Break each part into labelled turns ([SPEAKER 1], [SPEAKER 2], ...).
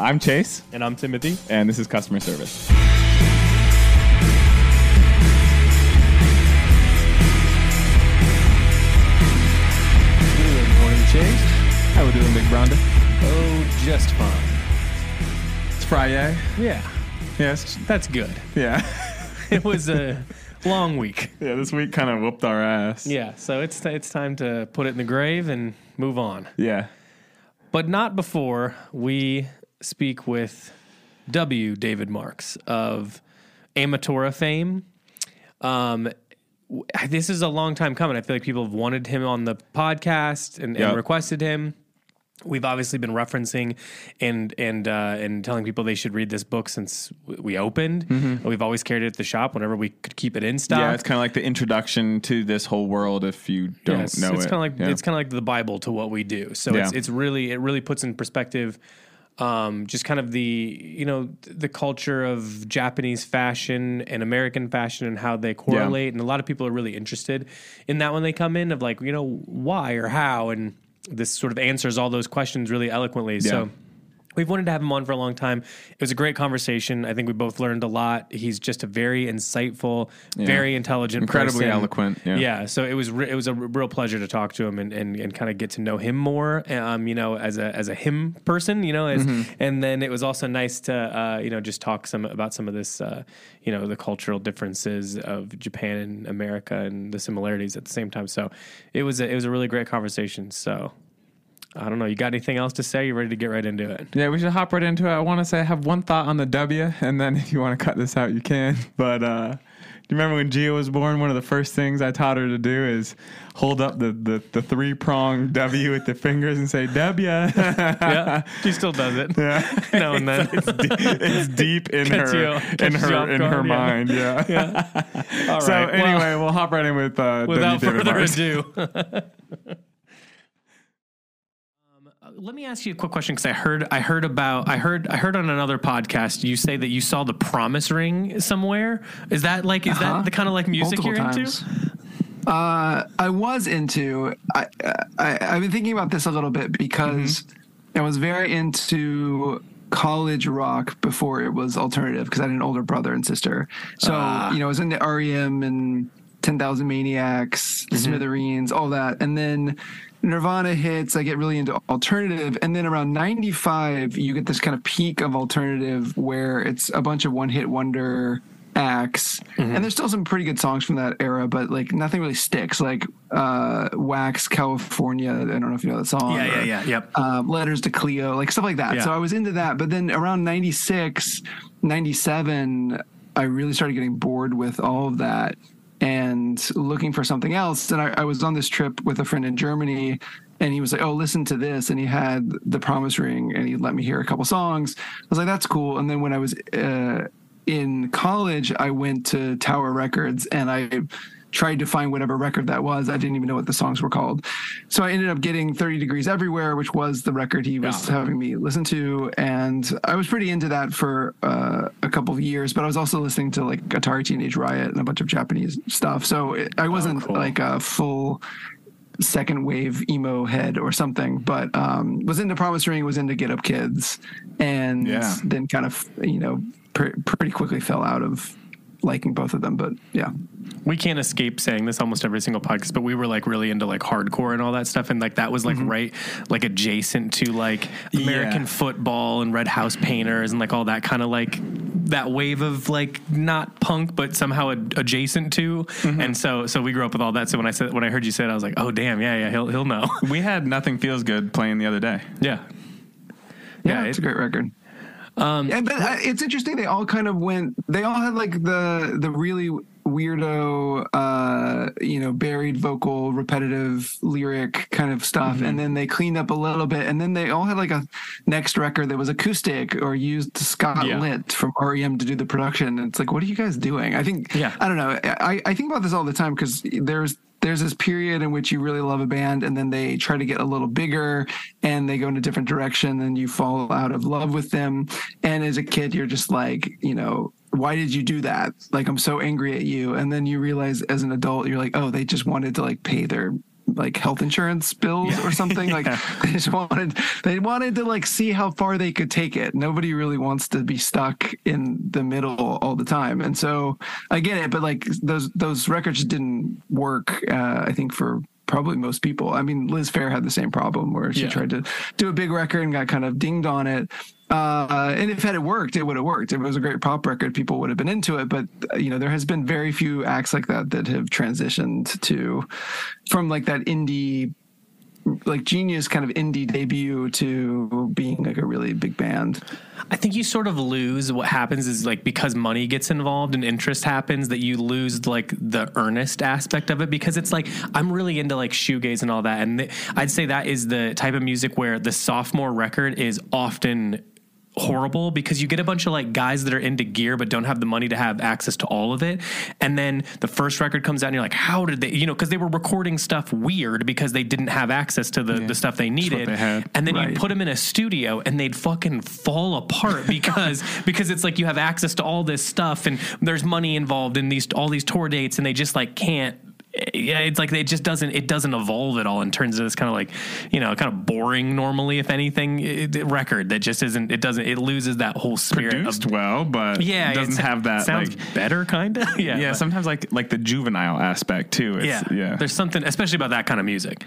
[SPEAKER 1] I'm Chase,
[SPEAKER 2] And I'm Timothy.
[SPEAKER 1] and this is customer service.
[SPEAKER 2] Good morning, Chase.
[SPEAKER 1] How we doing, Big Bronda?
[SPEAKER 2] Oh, just fine.
[SPEAKER 1] It's Friday.
[SPEAKER 2] Yeah,
[SPEAKER 1] Yes.
[SPEAKER 2] that's good.
[SPEAKER 1] Yeah.
[SPEAKER 2] It was a long week.
[SPEAKER 1] yeah. This week kind of whooped our ass.
[SPEAKER 2] Yeah, so it's it's time to put it in the grave and move on.
[SPEAKER 1] Yeah.
[SPEAKER 2] But not before we speak with W. David Marx of Ametora fame. Um, this is a long time coming. I feel like people have wanted him on the podcast and, and requested him. We've obviously been referencing and and uh, and telling people they should read this book since we opened. We've always carried it at the shop whenever we could keep it in stock.
[SPEAKER 1] Mm-hmm. Yeah. It's kind of like the introduction to this whole world if you don't
[SPEAKER 2] Yes,
[SPEAKER 1] know
[SPEAKER 2] it's
[SPEAKER 1] it.
[SPEAKER 2] kind of like
[SPEAKER 1] Yeah.
[SPEAKER 2] it's kind of like the Bible to what we do. So it's it's really it really puts in perspective um, just kind of the you know the culture of Japanese fashion and American fashion and how they correlate. And a lot of people are really interested in that when they come in of like you know why or how and this sort of answers all those questions really eloquently. So. We've wanted to have him on for a long time. It was a great conversation. I think we both learned a lot. He's just a very insightful, very intelligent,
[SPEAKER 1] Incredibly
[SPEAKER 2] person.
[SPEAKER 1] eloquent, yeah.
[SPEAKER 2] yeah. So it was re- it was a r- real pleasure to talk to him and, and, and kind of get to know him more. Um, you know, as a as a him person. You know, as,
[SPEAKER 1] Mm-hmm.
[SPEAKER 2] and then it was also nice to uh, you know just talk some about some of this uh, you know the cultural differences of Japan and America and the similarities at the same time. So it was a, it was a really great conversation. So. I don't know. You got anything else to say? You ready to get right into it?
[SPEAKER 1] Yeah, we should hop right into it. I want to say I have one thought on the W, and then if you want to cut this out, you can. But uh, do you remember when Gia was born? One of the first things I taught her to do is hold up the, the, the three prong W with the fingers and say W.
[SPEAKER 2] yeah, she still does it.
[SPEAKER 1] Yeah.
[SPEAKER 2] now and then.
[SPEAKER 1] it's, deep, it's deep in her
[SPEAKER 2] you-
[SPEAKER 1] in
[SPEAKER 2] catches you off
[SPEAKER 1] her in her
[SPEAKER 2] guard, yeah.
[SPEAKER 1] mind. Yeah.
[SPEAKER 2] All
[SPEAKER 1] So
[SPEAKER 2] right. well,
[SPEAKER 1] anyway, we'll hop right in with uh,
[SPEAKER 2] without
[SPEAKER 1] W.
[SPEAKER 2] Further ado. Uh, Let me ask you a quick question because I heard I heard about I heard I heard on another podcast you say that you saw the promise ring somewhere. Is that like is
[SPEAKER 3] Uh-huh.
[SPEAKER 2] that the kind of like music
[SPEAKER 3] Multiple
[SPEAKER 2] you're
[SPEAKER 3] times.
[SPEAKER 2] into?
[SPEAKER 3] Uh, I was into. I, I I've been thinking about this a little bit because
[SPEAKER 2] Mm-hmm.
[SPEAKER 3] I was very into college rock before it was alternative because I had an older brother and sister. So
[SPEAKER 2] Ah.
[SPEAKER 3] you know, I was into REM and Ten Thousand Maniacs,
[SPEAKER 2] Mm-hmm.
[SPEAKER 3] Smithereens, all that, and then. Nirvana hits, I get really into alternative. And then around 95, you get this kind of peak of alternative where it's a bunch of one hit wonder acts.
[SPEAKER 2] Mm-hmm.
[SPEAKER 3] And there's still some pretty good songs from that era, but like nothing really sticks. Like uh, Wax California, I don't know if you know that song.
[SPEAKER 2] Yeah, yeah,
[SPEAKER 3] or,
[SPEAKER 2] yeah. Yep.
[SPEAKER 3] Um, Letters to Cleo, like stuff like that.
[SPEAKER 2] Yeah.
[SPEAKER 3] So I was into that. But then around 96, 97, I really started getting bored with all of that and looking for something else. And I, I was on this trip with a friend in Germany, and he was like, "Oh, listen to this," and he had the Promise Ring, and he let me hear a couple songs. I was like, "That's cool." And then when I was uh, in college, I went to Tower Records, and I tried to find whatever record that was. I didn't even know what the songs were called. So I ended up getting 30 Degrees Everywhere, which was the record he was
[SPEAKER 2] Yeah.
[SPEAKER 3] having me listen to. And I was pretty into that for uh, a couple of years, but I was also listening to like Atari Teenage Riot and a bunch of Japanese stuff. So it, I wasn't
[SPEAKER 2] cool.
[SPEAKER 3] like a full second wave emo head or something, but um, was into Promise Ring, was into Get Up Kids, and
[SPEAKER 1] Yeah.
[SPEAKER 3] then kind of, you know, pr- pretty quickly fell out of liking both of them. But yeah.
[SPEAKER 2] we can't escape saying this almost every single podcast, but we were like really into like hardcore and all that stuff, and like that was like mm-hmm. right like adjacent to like American
[SPEAKER 1] Yeah.
[SPEAKER 2] football and Red House Painters and like all that kind of like that wave of like not punk but somehow ad- adjacent to, mm-hmm. and so so we grew up with all that. So when I said when I heard you say it, I was like, oh damn, yeah, yeah, he'll he'll know,
[SPEAKER 1] We had Nothing Feels Good playing the other day.
[SPEAKER 2] yeah.
[SPEAKER 3] Yeah,
[SPEAKER 2] Yeah,
[SPEAKER 3] it's
[SPEAKER 2] it-
[SPEAKER 3] a great record. Um, yeah, but uh, it's interesting. They all kind of went. They all had like the the really weirdo uh, uh, you know, buried vocal, repetitive lyric kind of stuff. Mm-hmm. And then they cleaned up a little bit. And then they all had like a next record that was acoustic or used Scott yeah. Litt from REM to do the production. And it's like, what are you guys doing? I think, yeah. I don't know. I, I think about this all the time because there's there's this period in which you really love a band and then they try to get a little bigger and they go in a different direction and you fall out of love with them. And as a kid you're just like you know why did you do that? Like i'm so angry at you. And then you realize as an adult you're like oh they just wanted to like pay their like health insurance bills yeah. or something. yeah. Like they just wanted they wanted to like see how far they could take it. Nobody really wants to be stuck in the middle all the time. And so I get it, but like those those records didn't work. Uh, I think for probably most people. I mean, Liz Phair had the same problem where she yeah. tried to do a big record and got kind of dinged on it. Uh, and if it had it worked, it would have worked. If it was a great pop record, people would have been into it. But uh, you know, there has been very few acts like that that have transitioned to from like that indie like genius kind of indie debut to being like a really big band.
[SPEAKER 2] I think you sort of lose what happens is like because money gets involved and interest happens that you lose like the earnest aspect of it because it's like I'm really into like shoegaze and all that and th- I'd say that is the type of music where the sophomore record is often horrible because you get a bunch of like guys that are into gear but don't have the money to have access to all of it. And then the first record comes out and you're like how did they you know because they were recording stuff weird because they didn't have access to the, yeah, the stuff they needed. they and then right. you put them in a studio and they'd fucking fall apart because because it's like you have access to all this stuff and there's money involved in these all these tour dates and they just like can't yeah, it's like it just doesn't it doesn't evolve at all in terms of this kind of like you know kind of boring normally if anything. It, it, record that just isn't it doesn't it loses that whole spirit
[SPEAKER 1] produced of, well but yeah it doesn't have that
[SPEAKER 2] sounds
[SPEAKER 1] like
[SPEAKER 2] better kind of
[SPEAKER 1] yeah yeah but, sometimes like like the juvenile aspect too
[SPEAKER 2] it's, yeah yeah. there's something especially about that kind of music.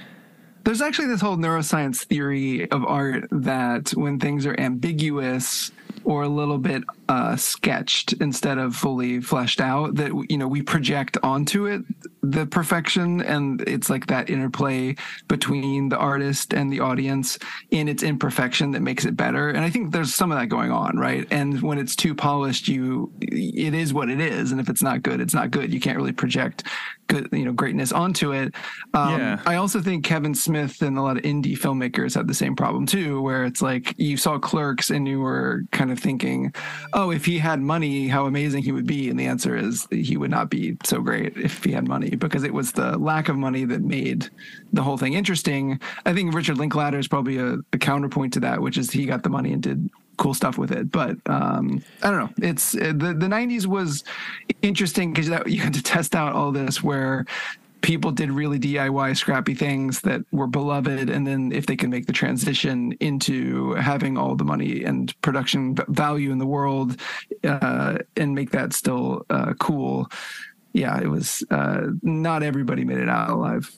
[SPEAKER 3] There's actually this whole neuroscience theory of art that when things are ambiguous or a little bit uh, sketched instead of fully fleshed out that you know we project onto it the perfection and it's like that interplay between the artist and the audience in its imperfection that makes it better. And i think there's some of that going on right? And when it's too polished you it is what it is. And if it's not good it's not good. You can't really project good you know greatness onto it. Um, yeah. i also think kevin smith and a lot of indie filmmakers have the same problem too where it's like you saw clerks and you were kind of thinking oh if he had money how amazing he would be and the answer is he would not be so great if he had money because it was the lack of money that made the whole thing interesting i think richard linklater is probably a, a counterpoint to that which is he got the money and did cool stuff with it. But um, I don't know. It's uh, the the '90s was interesting because you had to test out all this where people did really DIY scrappy things that were beloved, and then if they can make the transition into having all the money and production value in the world uh, and make that still uh, cool. Yeah, it was uh, not everybody made it out alive.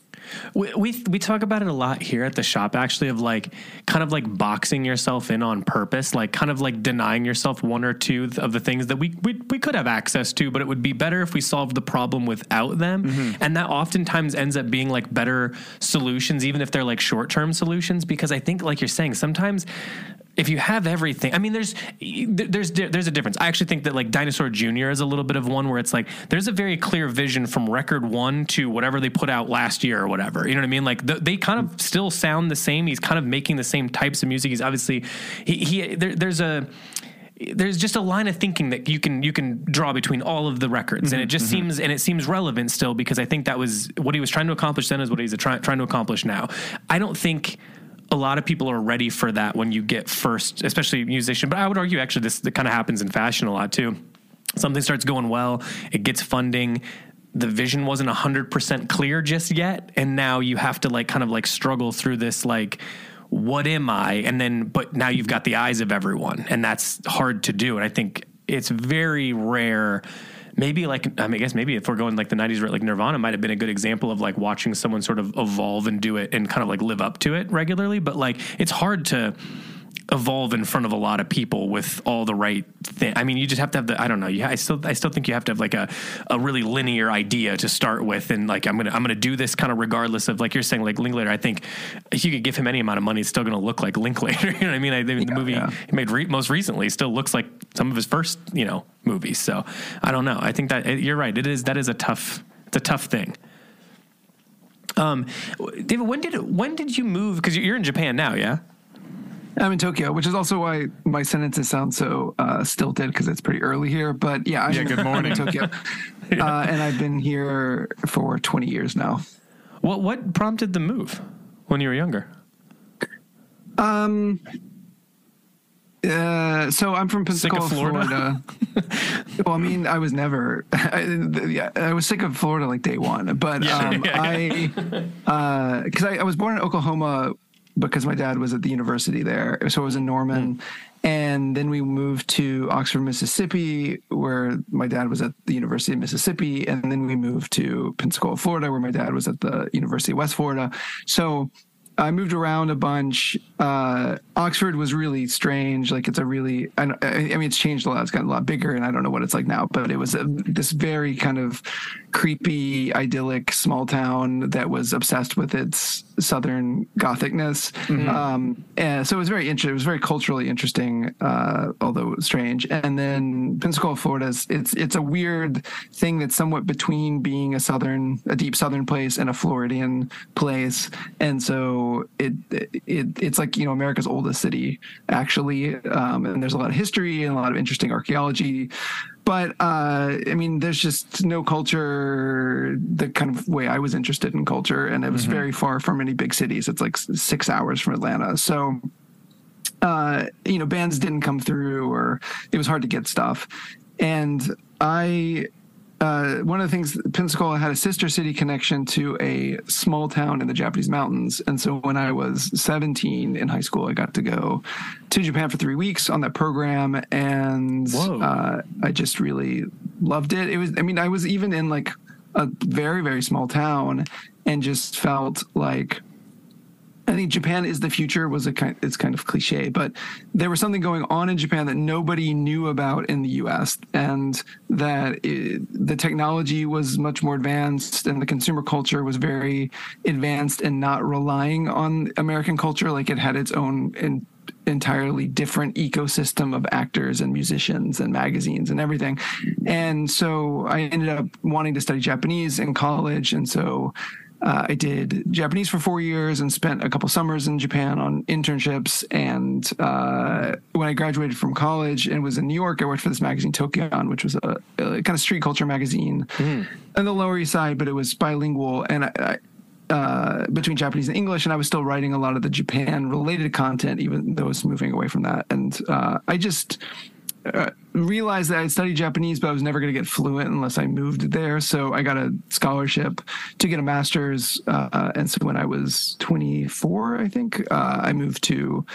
[SPEAKER 2] We, we, we talk about it a lot here at the shop, actually, of like kind of like boxing yourself in on purpose, like kind of like denying yourself one or two of the things that we we, we could have access to, but it would be better if we solved the problem without them. Mm-hmm. And that oftentimes ends up being like better solutions, even if they're like short term solutions, because I think, like you're saying, sometimes if you have everything, I mean, there's there's there's a difference. I actually think that like Dinosaur Jr. is a little bit of one where it's like there's a very clear vision from record one to whatever they put out last year or whatever. You know what I mean? Like the, they kind of still sound the same. He's kind of making the same types of music. He's obviously he, he there, there's a there's just a line of thinking that you can you can draw between all of the records, mm-hmm, and it just mm-hmm. seems and it seems relevant still because I think that was what he was trying to accomplish then is what he's try, trying to accomplish now. I don't think a lot of people are ready for that when you get first, especially musician. But I would argue actually this kind of happens in fashion a lot too. Something starts going well, it gets funding. The vision wasn't 100% clear just yet. And now you have to like kind of like struggle through this like, what am I? And then, but now you've got the eyes of everyone. And that's hard to do. And I think it's very rare maybe like I, mean, I guess maybe if we're going like the 90s like Nirvana might have been a good example of like watching someone sort of evolve and do it and kind of like live up to it regularly but like it's hard to evolve in front of a lot of people with all the right thing. I mean, you just have to have the. I don't know. Yeah, I still, I still think you have to have like a, a really linear idea to start with, and like I'm gonna, I'm gonna do this kind of regardless of like you're saying, like Linklater. I think if you could give him any amount of money, it's still gonna look like Linklater. you know what I mean? I, mean, yeah, the movie yeah. he made re- most recently still looks like some of his first, you know, movies. So I don't know. I think that you're right. It is that is a tough, it's a tough thing. Um, David, when did when did you move? Because you're in Japan now, yeah.
[SPEAKER 3] I'm in Tokyo, which is also why my sentences sound so uh, stilted because it's pretty early here. But yeah, I'm,
[SPEAKER 1] Yeah, good morning.
[SPEAKER 3] I'm in Tokyo, uh, and I've been here for 20 years now.
[SPEAKER 2] What what prompted the move when you were younger?
[SPEAKER 3] Um. Uh, so I'm from Pensacola,
[SPEAKER 2] Florida?
[SPEAKER 3] Florida. well, I mean, I was never. I, yeah, I was sick of Florida like day one, but
[SPEAKER 2] Yeah,
[SPEAKER 3] um,
[SPEAKER 2] yeah,
[SPEAKER 3] I, because I, I was born in Oklahoma because my dad was at the university there, so I was in Norman, and then we moved to Oxford, Mississippi, where my dad was at the University of Mississippi, and then we moved to Pensacola, Florida, where my dad was at the University of West Florida. So I moved around a bunch. Uh, Oxford was really strange. Like it's a really, I, I mean, it's changed a lot. It's gotten a lot bigger, and I don't know what it's like now. But it was a, this very kind of creepy, idyllic small town that was obsessed with its southern gothicness. Um, and so it was very interesting. It was very culturally interesting, uh, although strange. And then Pensacola, Florida, is it's it's a weird thing that's somewhat between being a southern, a deep southern place and a Floridian place. And so it it it's like you know America's oldest city actually, um, and there's a lot of history and a lot of interesting archaeology. But uh, I mean, there's just no culture the kind of way I was interested in culture, and it was very far from any big cities. It's like six hours from Atlanta, so uh, you know, bands didn't come through or it was hard to get stuff. And I, uh, one of the things, Pensacola had a sister city connection to a small town in the Japanese mountains. And so when I was 17 in high school, I got to go to Japan for three weeks on that program. And uh, I just really loved it. It was, I mean, I was even in like a very, very small town and just felt like, I think Japan is the future was a kind it's kind of cliche, but there was something going on in Japan that nobody knew about in the US and that it, the technology was much more advanced and the consumer culture was very advanced and not relying on American culture like it had its own in, entirely different ecosystem of actors and musicians and magazines and everything. And so I ended up wanting to study Japanese in college and so uh, I did Japanese for four years and spent a couple summers in Japan on internships. And uh, when I graduated from college and was in New York, I worked for this magazine, Tokion, which was a, a kind of street culture magazine on the Lower East Side, but it was bilingual. And I, I, uh, between Japanese and English, and I was still writing a lot of the Japan related content, even though I was moving away from that. And uh, I just uh, realized that I'd studied Japanese, but I was never going to get fluent unless I moved there. So I got a scholarship to get a master's. Uh, and so when I was 24, I think, uh, I moved to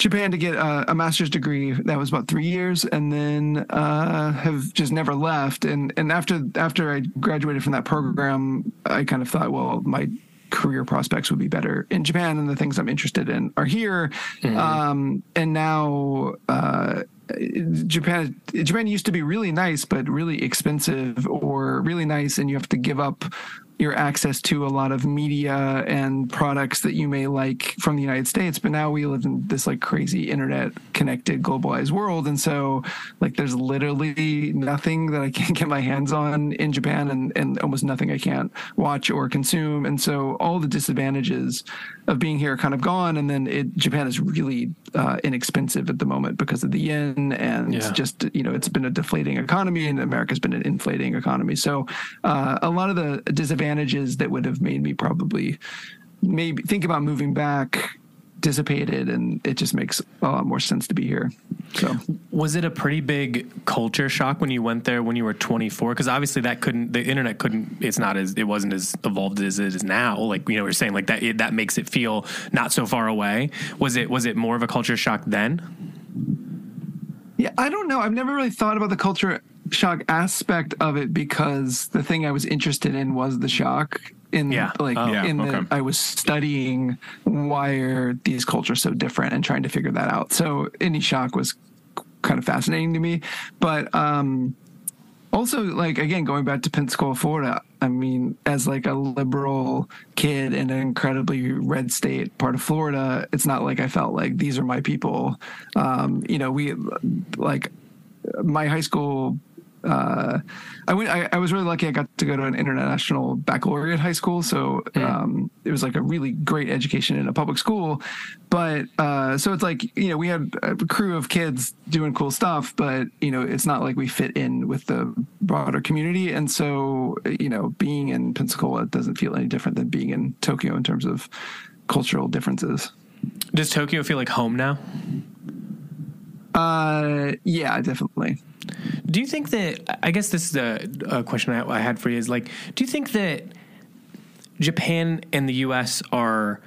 [SPEAKER 3] Japan to get a, a master's degree. That was about three years, and then uh, have just never left. And and after after I graduated from that program, I kind of thought, well, my career prospects would be better in Japan, and the things I'm interested in are here. Um, and now. Uh, Japan Japan used to be really nice but really expensive or really nice and you have to give up your access to a lot of media and products that you may like from the United States but now we live in this like crazy internet connected globalized world and so like there's literally nothing that I can't get my hands on in Japan and and almost nothing I can't watch or consume and so all the disadvantages of being here are kind of gone and then it Japan is really uh, inexpensive at the moment because of the yen and
[SPEAKER 2] Yeah.
[SPEAKER 3] just you know it's been a deflating economy and America's been an inflating economy. So uh, a lot of the disadvantages that would have made me probably maybe think about moving back dissipated and it just makes a lot more sense to be here. So
[SPEAKER 2] Was it a pretty big culture shock when you went there when you were 24? Because obviously that couldn't, the internet couldn't, it's not as, it wasn't as evolved as it is now. Like, you know, we're saying like that, it, that makes it feel not so far away. Was it, was it more of a culture shock then?
[SPEAKER 3] Yeah, I don't know. I've never really thought about the culture shock aspect of it because the thing I was interested in was the shock. In
[SPEAKER 2] Yeah.
[SPEAKER 3] like
[SPEAKER 2] Oh.
[SPEAKER 1] Yeah,
[SPEAKER 3] in
[SPEAKER 1] okay.
[SPEAKER 3] I was studying why are these cultures so different and trying to figure that out. So any shock was kind of fascinating to me, but um, also like again going back to Pensacola, Florida. I mean, as like a liberal kid in an incredibly red state part of Florida, it's not like I felt like these are my people. Um, you know, we like my high school uh, I went. I, I, was really lucky. I got to go to an international baccalaureate high school, so um, it was like a really great education in a public school. But uh, so it's like you know we had a crew of kids doing cool stuff, but you know it's not like we fit in with the broader community. And so you know being in Pensacola doesn't feel any different than being in Tokyo in terms of cultural differences.
[SPEAKER 2] Does Tokyo feel like home now?
[SPEAKER 3] Uh, yeah, definitely.
[SPEAKER 2] Do you think that? I guess this is a, a question I, I had for you. Is like, do you think that Japan and the U.S. are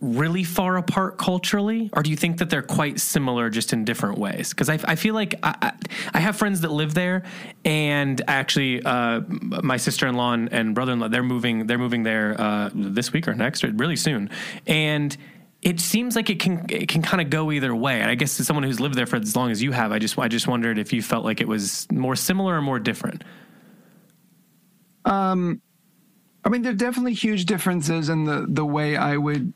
[SPEAKER 2] really far apart culturally, or do you think that they're quite similar, just in different ways? Because I, I, feel like I, I, have friends that live there, and actually, uh, my sister in law and brother in law they're moving they're moving there uh, this week or next, or really soon, and it seems like it can it can kind of go either way. And I guess as someone who's lived there for as long as you have, I just I just wondered if you felt like it was more similar or more different.
[SPEAKER 3] Um, I mean, there are definitely huge differences in the the way I would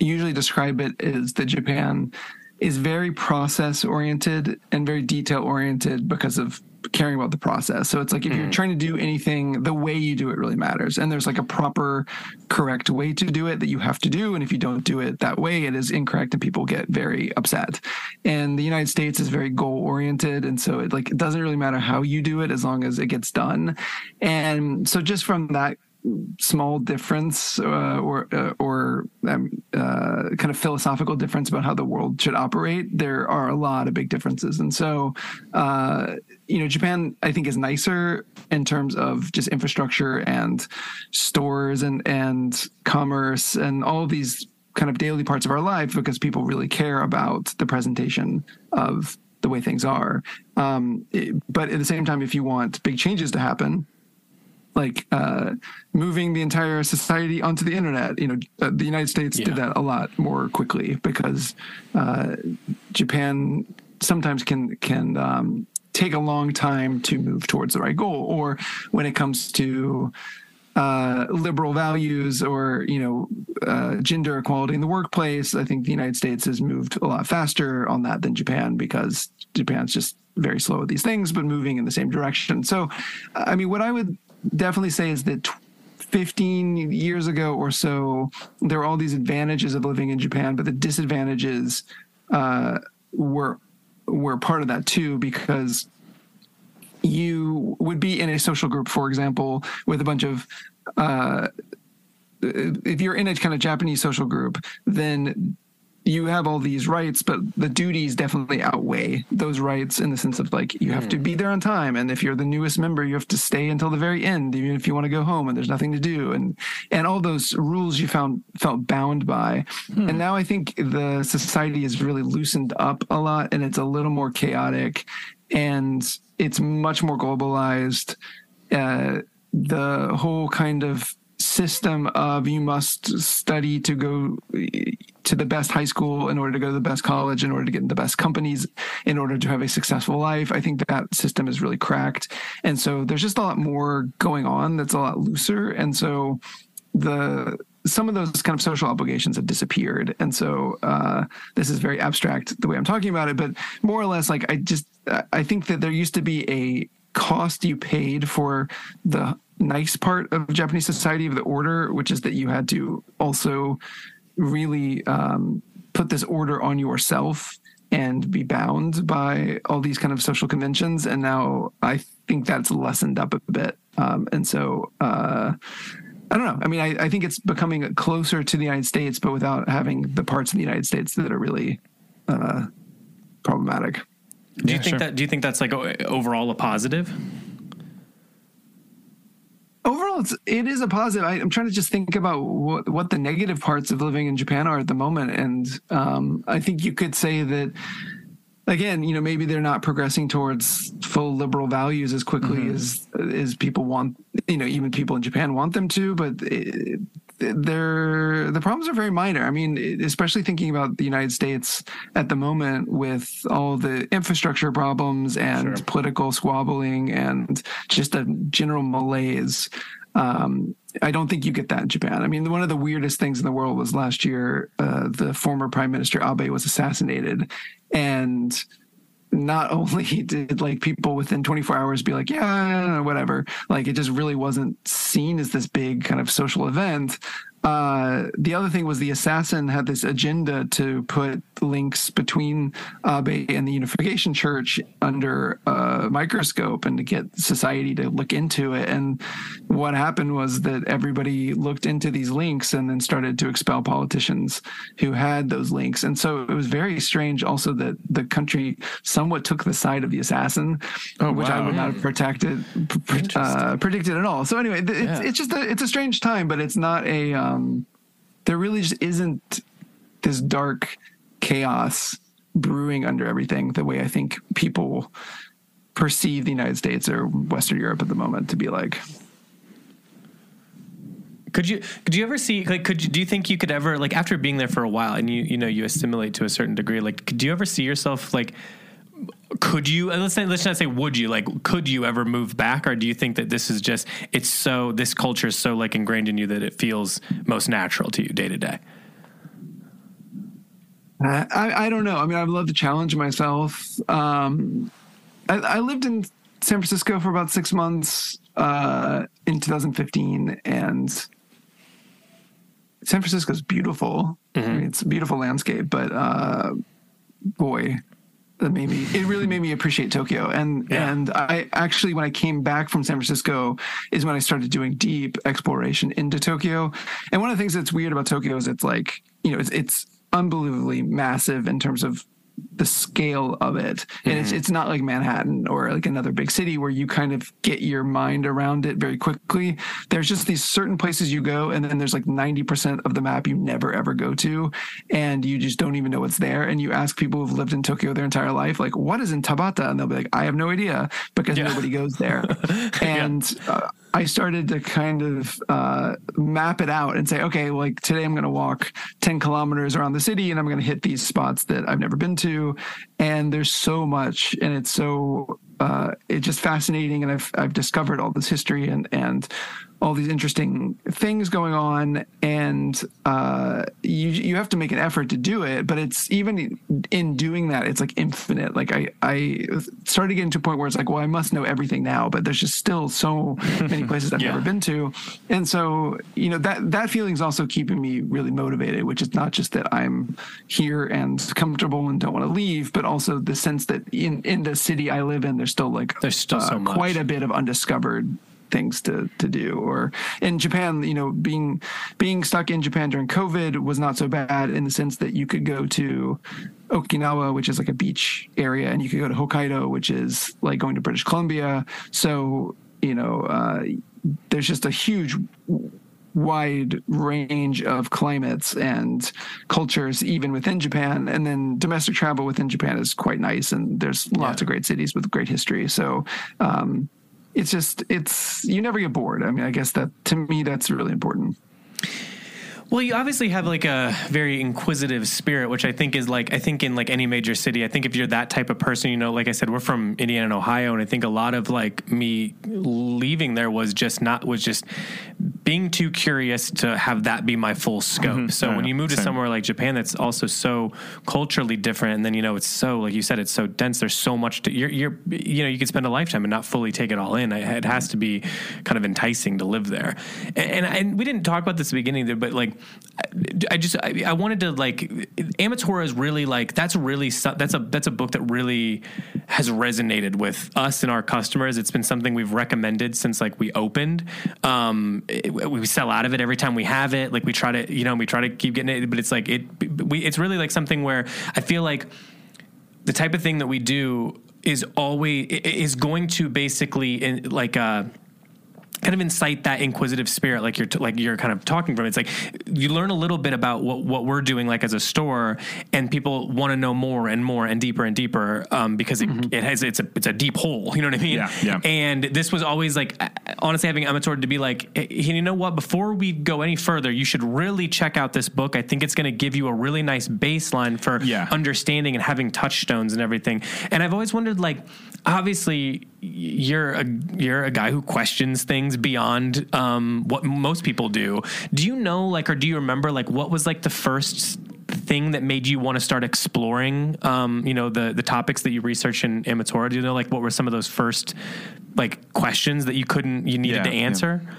[SPEAKER 3] usually describe it is that Japan is very process oriented and very detail oriented because of caring about the process. So it's like if mm. you're trying to do anything, the way you do it really matters. And there's like a proper, correct way to do it that you have to do. And if you don't do it that way, it is incorrect and people get very upset. And the United States is very goal oriented. And so it like it doesn't really matter how you do it as long as it gets done. And so just from that small difference uh, or uh, or um, uh, kind of philosophical difference about how the world should operate, there are a lot of big differences. And so, uh, you know, Japan I think is nicer in terms of just infrastructure and stores and and commerce and all these kind of daily parts of our life because people really care about the presentation of the way things are. Um, it, but at the same time, if you want big changes to happen, like uh, moving the entire society onto the internet. You know, uh, the United States yeah. did that a lot more quickly because uh, Japan sometimes can can um, take a long time to move towards the right goal. Or when it comes to uh, liberal values or you know uh, gender equality in the workplace, I think the United States has moved a lot faster on that than Japan because Japan's just very slow at these things, but moving in the same direction. So, I mean, what I would definitely say is that 15 years ago or so, there were all these advantages of living in Japan, but the disadvantages uh, were were part of that too because you would be in a social group, for example, with a bunch of uh, if you're in a kind of Japanese social group, then you have all these rights, but the duties definitely outweigh those rights in the sense of like you have mm. to be there on time, and if you're the newest member, you have to stay until the very end, even if you want to go home and there's nothing to do, and and all those rules you found felt bound by. Mm. And now I think the society is really loosened up a lot, and it's a little more chaotic, and it's much more globalized. Uh, the whole kind of system of you must study to go to the best high school in order to go to the best college in order to get in the best companies in order to have a successful life. I think that system is really cracked. And so there's just a lot more going on that's a lot looser. And so the some of those kind of social obligations have disappeared. And so uh, this is very abstract the way i'm talking about it but more or less like i just i think that there used to be a cost you paid for the nice part of Japanese society of the order, which is that you had to also really um, put this order on yourself and be bound by all these kind of social conventions. And now I think that's lessened up a bit. Um, and so, uh, I don't know. I mean, I, I, think it's becoming closer to the United States, but without having the parts of the United States that are really uh, problematic.
[SPEAKER 2] Do you yeah, think sure. that? Do you think that's like overall a positive?
[SPEAKER 3] Overall it's it is a positive. I, am trying to just think about what what the negative parts of living in japan are at the moment. And um, i think you could say that again you know maybe they're not progressing towards full liberal values as quickly mm-hmm. as as people want you know even people in japan want them to but it, they're the problems are very minor. I mean, especially thinking about the United States at the moment with all the infrastructure problems and sure. political squabbling and just a general malaise. Um, I don't think you get that in Japan. I mean, one of the weirdest things in the world was last year, uh, the former prime minister Abe was assassinated, and not only did like people within 24 hours be like, yeah, whatever, like it just really wasn't seen as this big kind of social event. Uh, the other thing was the assassin had this agenda to put links between Abe and the Unification Church under a microscope and to get society to look into it. And what happened was that everybody looked into these links and then started to expel politicians who had those links. And so it was very strange also that the country somewhat took the side of the assassin, oh, which wow. I would not have protected, uh, predicted at all. So anyway, it's, yeah. it's just a, it's a strange time, but it's not a, um, Um, there really just isn't this dark chaos brewing under everything the way I think people perceive the United States or Western Europe at the moment to be like.
[SPEAKER 2] Could you could you ever see like could you do you think you could ever like after being there for a while and you you know you assimilate to a certain degree like could you ever see yourself like could you let's say let's not say would you like could you ever move back or do you think that this is just it's so this culture is so like ingrained in you that it feels most natural to you day to day
[SPEAKER 3] I, I don't know. I mean, I'd love to challenge myself. Um, I, I, lived in San Francisco for about six months uh, in 2015, and San Francisco is beautiful. Mm-hmm. I mean, it's a beautiful landscape, but uh, boy, that made me it really made me appreciate Tokyo. And yeah. and I actually when I came back from San Francisco is when I started doing deep exploration into Tokyo. And one of the things that's weird about Tokyo is it's like, you know, it's it's unbelievably massive in terms of the scale of it and mm-hmm. it's it's not like Manhattan or like another big city where you kind of get your mind around it very quickly there's just these certain places you go and then there's like 90% of the map you never ever go to and you just don't even know what's there and you ask people who've lived in Tokyo their entire life like what is in Tabata and they'll be like I have no idea because yeah. nobody goes there and yeah. uh, I started to kind of uh, map it out and say, okay, like today I'm going to walk 10 kilometers around the city and I'm going to hit these spots that I've never been to. And there's so much, and it's so, uh, it's just fascinating. And I've, I've discovered all this history and, and all these interesting things going on, and uh, you you have to make an effort to do it. But it's even in doing that, it's like infinite. Like I I started getting to a point where it's like, well, I must know everything now, but there's just still so many places I've yeah. never been to, and so you know that that feeling is also keeping me really motivated. Which is not just that I'm here and comfortable and don't want to leave, but also the sense that in in the city I live in, there's still like
[SPEAKER 2] there's still uh, so much.
[SPEAKER 3] quite a bit of undiscovered things to to do. Or in Japan, you know, being being stuck in Japan during COVID was not so bad in the sense that you could go to Okinawa, which is like a beach area, and you could go to Hokkaido, which is like going to British Columbia. So you know, uh, there's just a huge wide range of climates and cultures even within Japan and then domestic travel within Japan is quite nice and there's lots yeah. of great cities with great history so um, it's just it's you never get bored. I mean, I guess that to me that's really important.
[SPEAKER 2] Well, you obviously have like a very inquisitive spirit, which I think is like I think in like any major city. I think if you're that type of person, you know, like I said, we're from Indiana and Ohio, and I think a lot of like me leaving there was just not was just being too curious to have that be my full scope. Mm-hmm. So yeah, when you move to same. somewhere like Japan, that's also so culturally different, and then you know it's so like you said, it's so dense. There's so much to you're, you're you know you could spend a lifetime and not fully take it all in. It has to be kind of enticing to live there, and, and, and we didn't talk about this at the beginning, there, but like I just I, I, wanted to like Ametora is really like that's really that's a that's a book that really has resonated with us and our customers. It's been something we've recommended since like we opened. Um, it, we sell out of it every time we have it. Like we try to you know we try to keep getting it, but it's like it we it's really like something where I feel like the type of thing that we do is always is going to basically in, like uh kind of incite that inquisitive spirit like you're t- like you're kind of talking from it's like you learn a little bit about what, what we're doing like as a store and people want to know more and more and deeper and deeper um, because it, mm-hmm. it, has it's a it's a deep hole you know what I mean
[SPEAKER 1] yeah, yeah.
[SPEAKER 2] and this was always like honestly having Ametora to be like hey, you know what before we go any further you should really check out this book I think it's going to give you a really nice baseline for
[SPEAKER 1] yeah.
[SPEAKER 2] understanding and having touchstones and everything and I've always wondered like obviously you're a you're a guy who questions things beyond um, what most people do. Do you know like or do you remember like what was like the first thing that made you want to start exploring, um, you know, the the topics that you research in Ametora? Do you know, like, what were some of those first like questions that you couldn't you needed
[SPEAKER 1] Yeah,
[SPEAKER 2] to answer?
[SPEAKER 3] Yeah,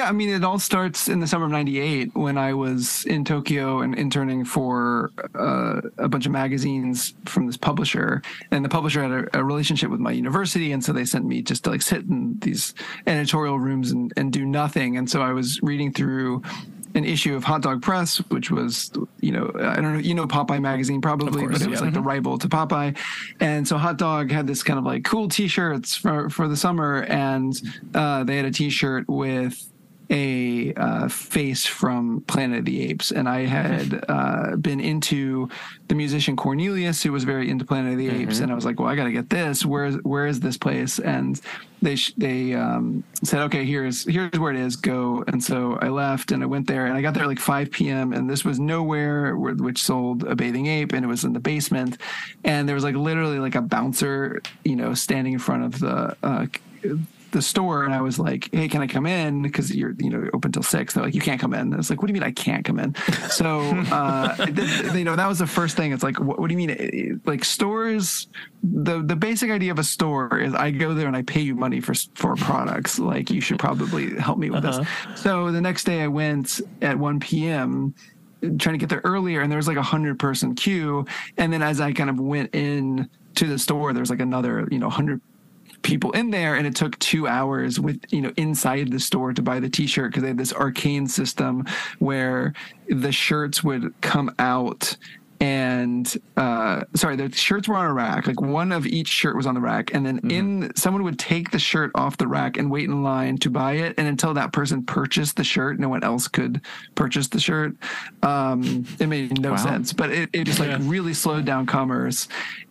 [SPEAKER 3] I mean, it all starts in the summer of '98 when I was in Tokyo and interning for uh, a bunch of magazines from this publisher, and the publisher had a, a relationship with my university, and so they sent me just to like sit in these editorial rooms and, and do nothing. And so I was reading through an issue of Hot Dog Press, which was, you know, I don't know, you know, Popeye magazine probably,
[SPEAKER 2] course,
[SPEAKER 3] but it was
[SPEAKER 2] yeah.
[SPEAKER 3] like the rival to Popeye. And so Hot Dog had this kind of like cool T-shirts for for the summer, and uh, they had a T-shirt with a uh, face from Planet of the Apes, and I had uh, been into the musician Cornelius, who was very into Planet of the Apes, and I was like, "Well, I got to get this. Where's where is this place?" And they sh- they um, said, "Okay, here's here's where it is. Go." And so I left, and I went there, and I got there at like 5 p.m. And this was nowhere where, which sold a bathing ape, and it was in the basement, and there was like literally like a bouncer, you know, standing in front of the. Uh, the store and I was like, "Hey, can I come in?" Because you're you know open till six. They're like, "You can't come in." And I was like, "What do you mean I can't come in?" So uh, th- you know that was the first thing. It's like, what, what do you mean? Like stores, the the basic idea of a store is I go there and I pay you money for for products. Like you should probably help me with this. So the next day I went at one p.m trying to get there earlier and there was like a hundred person queue and then as i kind of went in to the store there was like another you know hundred people in there and it took two hours with you know inside the store to buy the t-shirt because they had this arcane system where the shirts would come out and uh sorry the shirts were on a rack like one of each shirt was on the rack and then in someone would take the shirt off the rack and wait in line to buy it and until that person purchased the shirt no one else could purchase the shirt. Um it made no
[SPEAKER 1] Wow.
[SPEAKER 3] sense but it, it just like really slowed down commerce.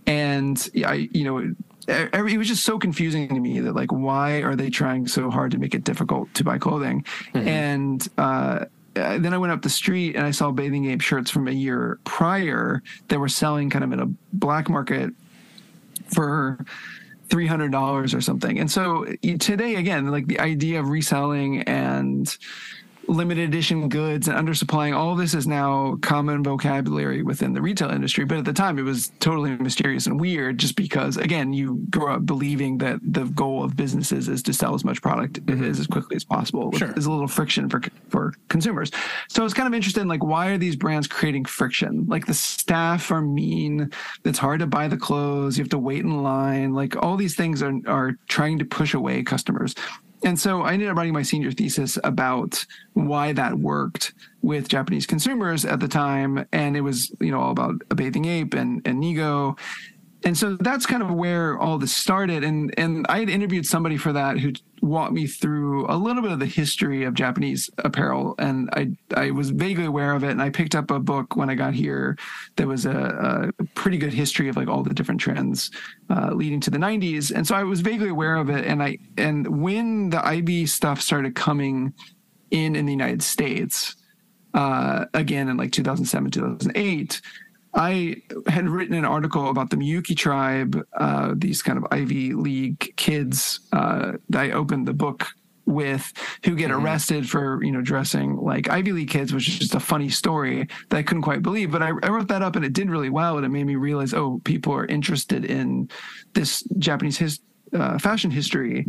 [SPEAKER 3] And i you know it was just so confusing to me that like why are they trying so hard to make it difficult to buy clothing and uh uh, then I went up the street and I saw bathing ape shirts from a year prior that were selling kind of in a black market for three hundred dollars or something. And so today, again, like the idea of reselling and limited edition goods and undersupplying, all this is now common vocabulary within the retail industry. But at the time, it was totally mysterious and weird, just because again, you grow up believing that the goal of businesses is to sell as much product mm-hmm. as, as quickly as possible.
[SPEAKER 2] Sure.
[SPEAKER 3] There's a little friction for for consumers. So I was kind of interested in like why are these brands creating friction? Like the staff are mean. It's hard to buy the clothes. You have to wait in line. Like all these things are are trying to push away customers. And so I ended up writing my senior thesis about why that worked with Japanese consumers at the time. And it was, you know, all about a bathing ape and, and Nigo. And so that's kind of where all this started. And and I had interviewed somebody for that who walked me through a little bit of the history of Japanese apparel. And I I was vaguely aware of it. And I picked up a book when I got here that was a, a pretty good history of like all the different trends uh, leading to the 90s. And so I was vaguely aware of it. And I and when the Ivy stuff started coming in in the United States, uh, again in like 2007, 2008, I had written an article about the Miyuki tribe, uh, these kind of Ivy League kids uh, that I opened the book with who get arrested for you know dressing like Ivy League kids, which is just a funny story that I couldn't quite believe. But I, I wrote that up and it did really well, and it made me realize, oh, people are interested in this Japanese his, uh, fashion history.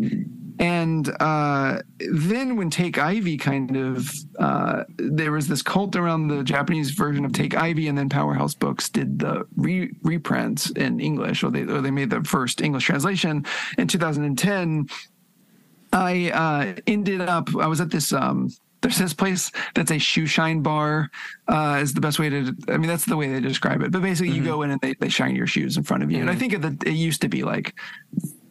[SPEAKER 3] And uh, then when Take Ivy kind of, uh, there was this cult around the Japanese version of Take Ivy, and then Powerhouse Books did the re- reprints in English, or they or they made the first English translation in 2010. I uh, ended up. I was at this. Um, there's this place that's a shoe shine bar. Uh, is the best way to. I mean, that's the way they describe it. But basically, you go in and they, they shine your shoes in front of you. And I think of the, it used to be like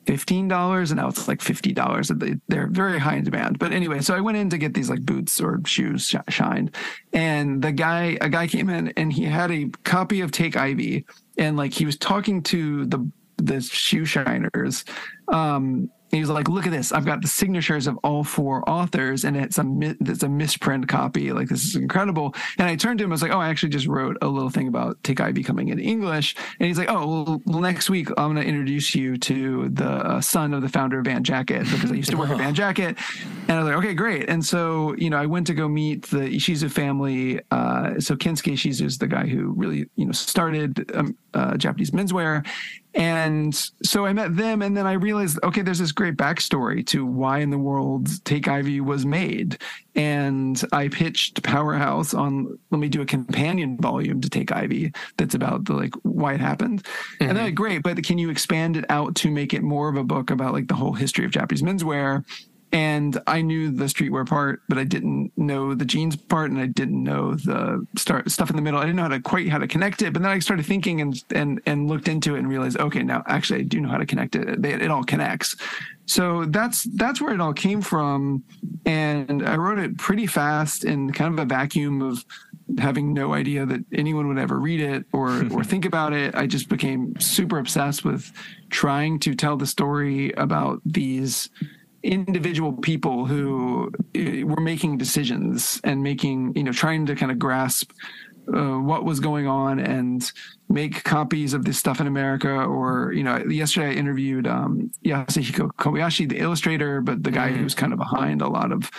[SPEAKER 3] fifteen dollars, and now it's like fifty dollars. They, they're very high in demand. But anyway, so I went in to get these like boots or shoes sh- shined, and the guy, a guy came in and he had a copy of Take Ivy, and like he was talking to the the shoe shiners. Um, he was like, "Look at this! I've got the signatures of all four authors, and it's a it's a misprint copy. Like this is incredible." And I turned to him. I was like, "Oh, I actually just wrote a little thing about Take Ivy coming into English." And he's like, "Oh, well, next week I'm going to introduce you to the uh, son of the founder of Van Jacket because I used to work at Van Jacket." And I was like, "Okay, great." And so you know, I went to go meet the Ishizu family. Uh, so Kensuke Ishizu is the guy who really you know started um, uh, Japanese menswear, and so I met them, and then I realized, okay, there's this great backstory to why in the world Take Ivy was made. And I pitched Powerhouse on let me do a companion volume to Take Ivy that's about the like why it happened. Mm-hmm. And they're like, great, but can you expand it out to make it more of a book about like the whole history of Japanese menswear? And I knew the streetwear part, but I didn't know the jeans part, and I didn't know the start stuff in the middle. I didn't know how to quite how to connect it. But then I started thinking and and and looked into it and realized, okay, now actually I do know how to connect it. It, it all connects. So that's that's where it all came from, and I wrote it pretty fast in kind of a vacuum of having no idea that anyone would ever read it or or think about it. I just became super obsessed with trying to tell the story about these individual people who uh, were making decisions and making you know trying to kind of grasp uh, what was going on and make copies of this stuff in America. Or, you know, yesterday I interviewed um, Yasuhiko Kobayashi, the illustrator, but the guy mm. who's kind of behind a lot of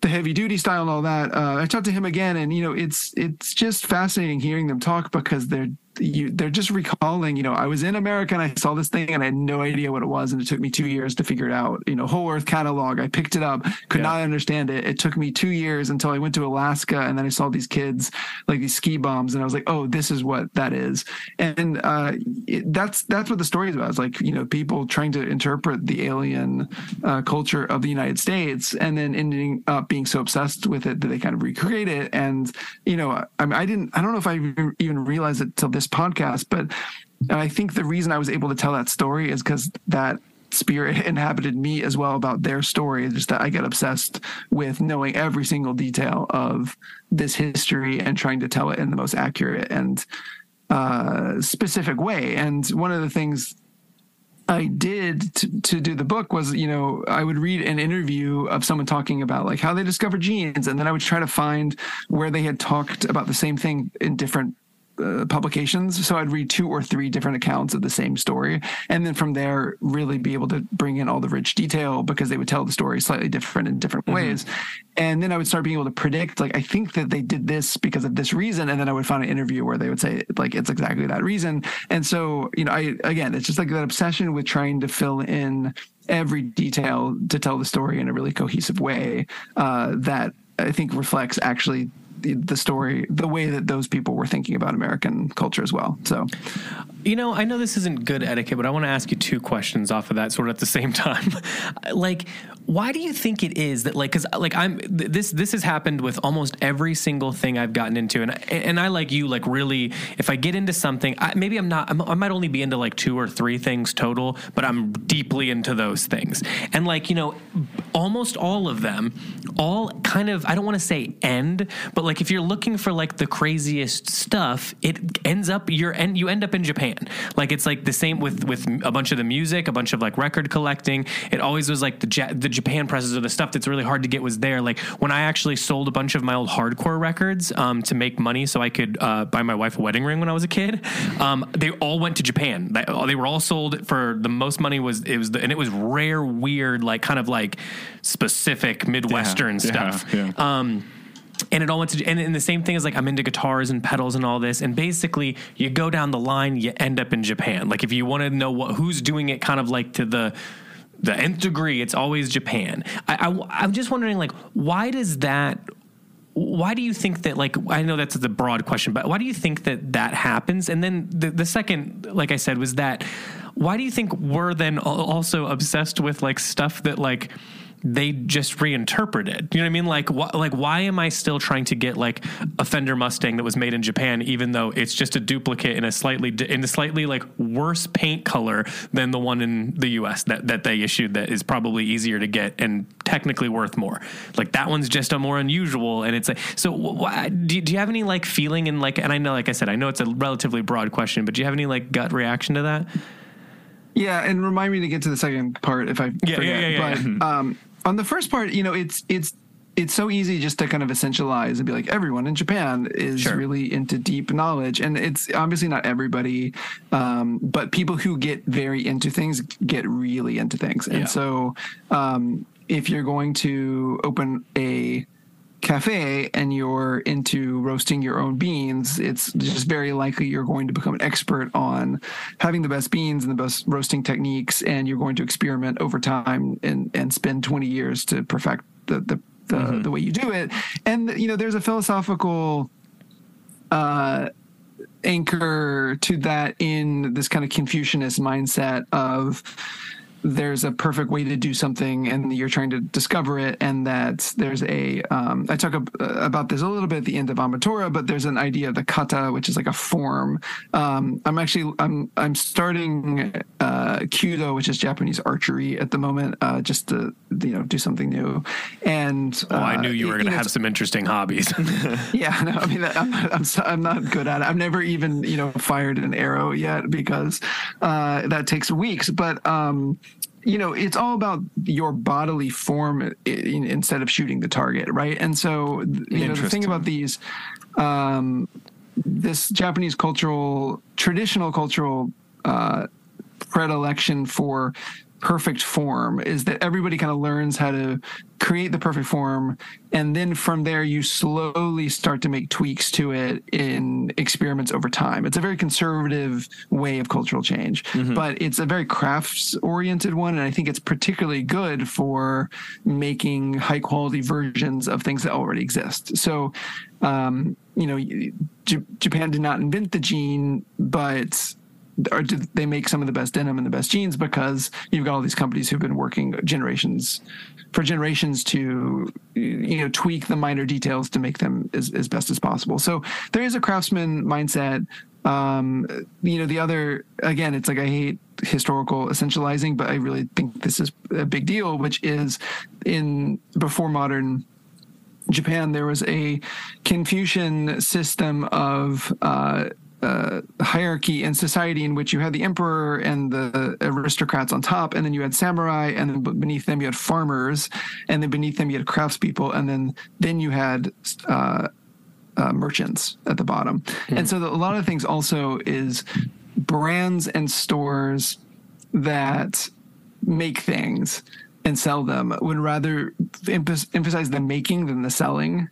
[SPEAKER 3] the heavy duty style and all that. Uh, I talked to him again, and you know, it's it's just fascinating hearing them talk because they're you, they're just recalling, you know, I was in America and I saw this thing and I had no idea what it was. And it took me two years to figure it out. You know, Whole Earth catalog, I picked it up, could yeah. not understand it. It took me two years until I went to Alaska and then I saw these kids like these ski bombs and I was like, oh, this is what that is. And uh, it, that's that's what the story is about. It's like, you know, people trying to interpret the alien uh, culture of the United States and then ending up being so obsessed with it that they kind of recreate it. And, you know, I, I didn't, I don't know if I even realized it till this podcast, but I think the reason I was able to tell that story is because that spirit inhabited me as well about their story. Just that I get obsessed with knowing every single detail of this history and trying to tell it in the most accurate and uh, specific way. And one of the things I did to, to, do the book was, you know, I would read an interview of someone talking about like how they discovered jeans and then I would try to find where they had talked about the same thing in different uh, publications. So I'd read two or three different accounts of the same story. And then from there, really be able to bring in all the rich detail because they would tell the story slightly different in different mm-hmm. ways. And then I would start being able to predict, like, I think that they did this because of this reason. And then I would find an interview where they would say, like, it's exactly that reason. And so, you know, I, again, it's just like that obsession with trying to fill in every detail to tell the story in a really cohesive way uh, that I think reflects actually the, the story, the way that those people were thinking about American culture as well. So,
[SPEAKER 2] you know, I know this isn't good etiquette, but I want to ask you two questions off of that sort of at the same time. like, why do you think it is that like because like i'm this this has happened with almost every single thing i've gotten into and and i like you like really if i get into something I, maybe i'm not I'm, i might only be into like two or three things total but i'm deeply into those things and like you know almost all of them all kind of i don't want to say end but like if you're looking for like the craziest stuff it ends up you're and you end up in japan like it's like the same with with a bunch of the music a bunch of like record collecting it always was like the the Japan presses or the stuff that's really hard to get was there. Like when I actually sold a bunch of my old hardcore records um, to make money so I could uh, buy my wife a wedding ring when I was a kid, um, they all went to Japan. They were all sold for the most money was it was the, and it was rare, weird, like kind of like specific Midwestern yeah, stuff. Yeah, yeah. Um, and it all went to and, and the same thing is like I'm into guitars and pedals and all this. And basically you go down the line you end up in Japan. Like if you want to know what who's doing it kind of like to the the nth degree, it's always Japan. I, I, I'm just wondering, like, why does that why do you think that like i know that's a broad question but why do you think that that happens? And then the, the second like i said was that why do you think we're then also obsessed with like stuff that like they just reinterpreted. You know what I mean? Like, wh- like why am I still trying to get like a Fender Mustang that was made in Japan, even though it's just a duplicate in a slightly di- in a slightly like worse paint color than the one in the U.S. that that they issued that is probably easier to get and technically worth more. Like that one's just a more unusual, and it's like so. Wh- do, do you have any like feeling and like? And I know, like I said, I know it's a relatively broad question, but do you have any like gut reaction to that?
[SPEAKER 3] Yeah, and remind me to get to the second part if I
[SPEAKER 2] Yeah,
[SPEAKER 3] forget.
[SPEAKER 2] yeah, yeah, yeah,
[SPEAKER 3] but um, on the first part, you know, it's it's it's so easy just to kind of essentialize and be like everyone in Japan is
[SPEAKER 2] Sure.
[SPEAKER 3] really into deep knowledge, and it's obviously not everybody, um, but people who get very into things get really into things, and
[SPEAKER 2] Yeah.
[SPEAKER 3] so um, if you're going to open a cafe and you're into roasting your own beans, it's just very likely you're going to become an expert on having the best beans and the best roasting techniques, and you're going to experiment over time and and spend 20 years to perfect the the the, the way you do it. And you know, there's a philosophical uh, anchor to that in this kind of Confucianist mindset of there's a perfect way to do something and you're trying to discover it and that there's a um, i talk ab- about this a little bit at the end of Ametora but there's an idea of the kata which is like a form um, i'm actually i'm i'm starting uh, kyudo which is japanese archery at the moment uh, just to you know do something new and
[SPEAKER 2] Oh, I
[SPEAKER 3] uh,
[SPEAKER 2] knew you were going to have some interesting hobbies.
[SPEAKER 3] yeah, no, I mean, I'm I'm, I'm not good at it. I've never even, you know, fired an arrow yet because uh, that takes weeks. But, um, you know, it's all about your bodily form in, instead of shooting the target, right? And so, you know, the thing about these, um, this Japanese cultural, traditional cultural uh, predilection for perfect form is that everybody kind of learns how to create the perfect form and then from there you slowly start to make tweaks to it in experiments over time. It's a very conservative way of cultural change but it's a very crafts oriented one and i think it's particularly good for making high quality versions of things that already exist. So um, you know J- japan did not invent the jean but or do they make some of the best denim and the best jeans because you've got all these companies who've been working generations for generations to you know tweak the minor details to make them as, as best as possible. So there is a craftsman mindset. Um you know the other again it's like i hate historical essentializing but i really think this is a big deal which is in before modern Japan, there was a Confucian system of uh, uh, hierarchy in society in which you had the emperor and the aristocrats on top, and then you had samurai, and then beneath them you had farmers, and then beneath them you had craftspeople, and then then you had uh, uh, merchants at the bottom. And so the, a lot of things also is brands and stores that make things and sell them would rather emph- emphasize the making than the selling.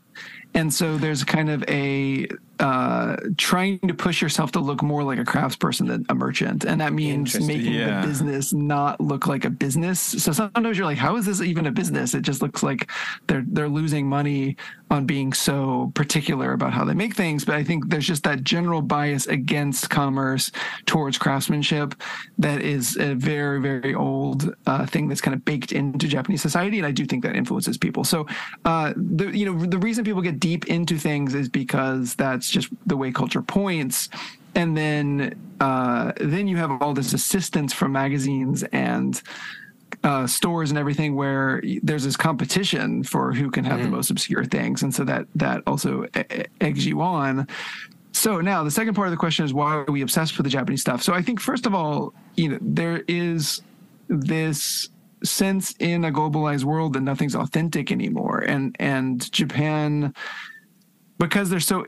[SPEAKER 3] And so there's kind of a uh, trying to push yourself to look more like a craftsperson than a merchant, and that means making
[SPEAKER 1] Yeah.
[SPEAKER 3] the business not look like a business. So sometimes you're like, "How is this even a business?" It just looks like they're they're losing money on being so particular about how they make things. But I think there's just that general bias against commerce towards craftsmanship that is a very very old uh, thing that's kind of baked into Japanese society, and I do think that influences people. So uh, the you know the reason people get deep into things is because that's just the way culture points. And then, uh, then you have all this assistance from magazines and uh, stores and everything where there's this competition for who can have the most obscure things, and so that that also eggs you on. So now the second part of the question is why are we obsessed with the Japanese stuff? So I think first of all, you know, there is this sense in a globalized world that nothing's authentic anymore, and and Japan because they're so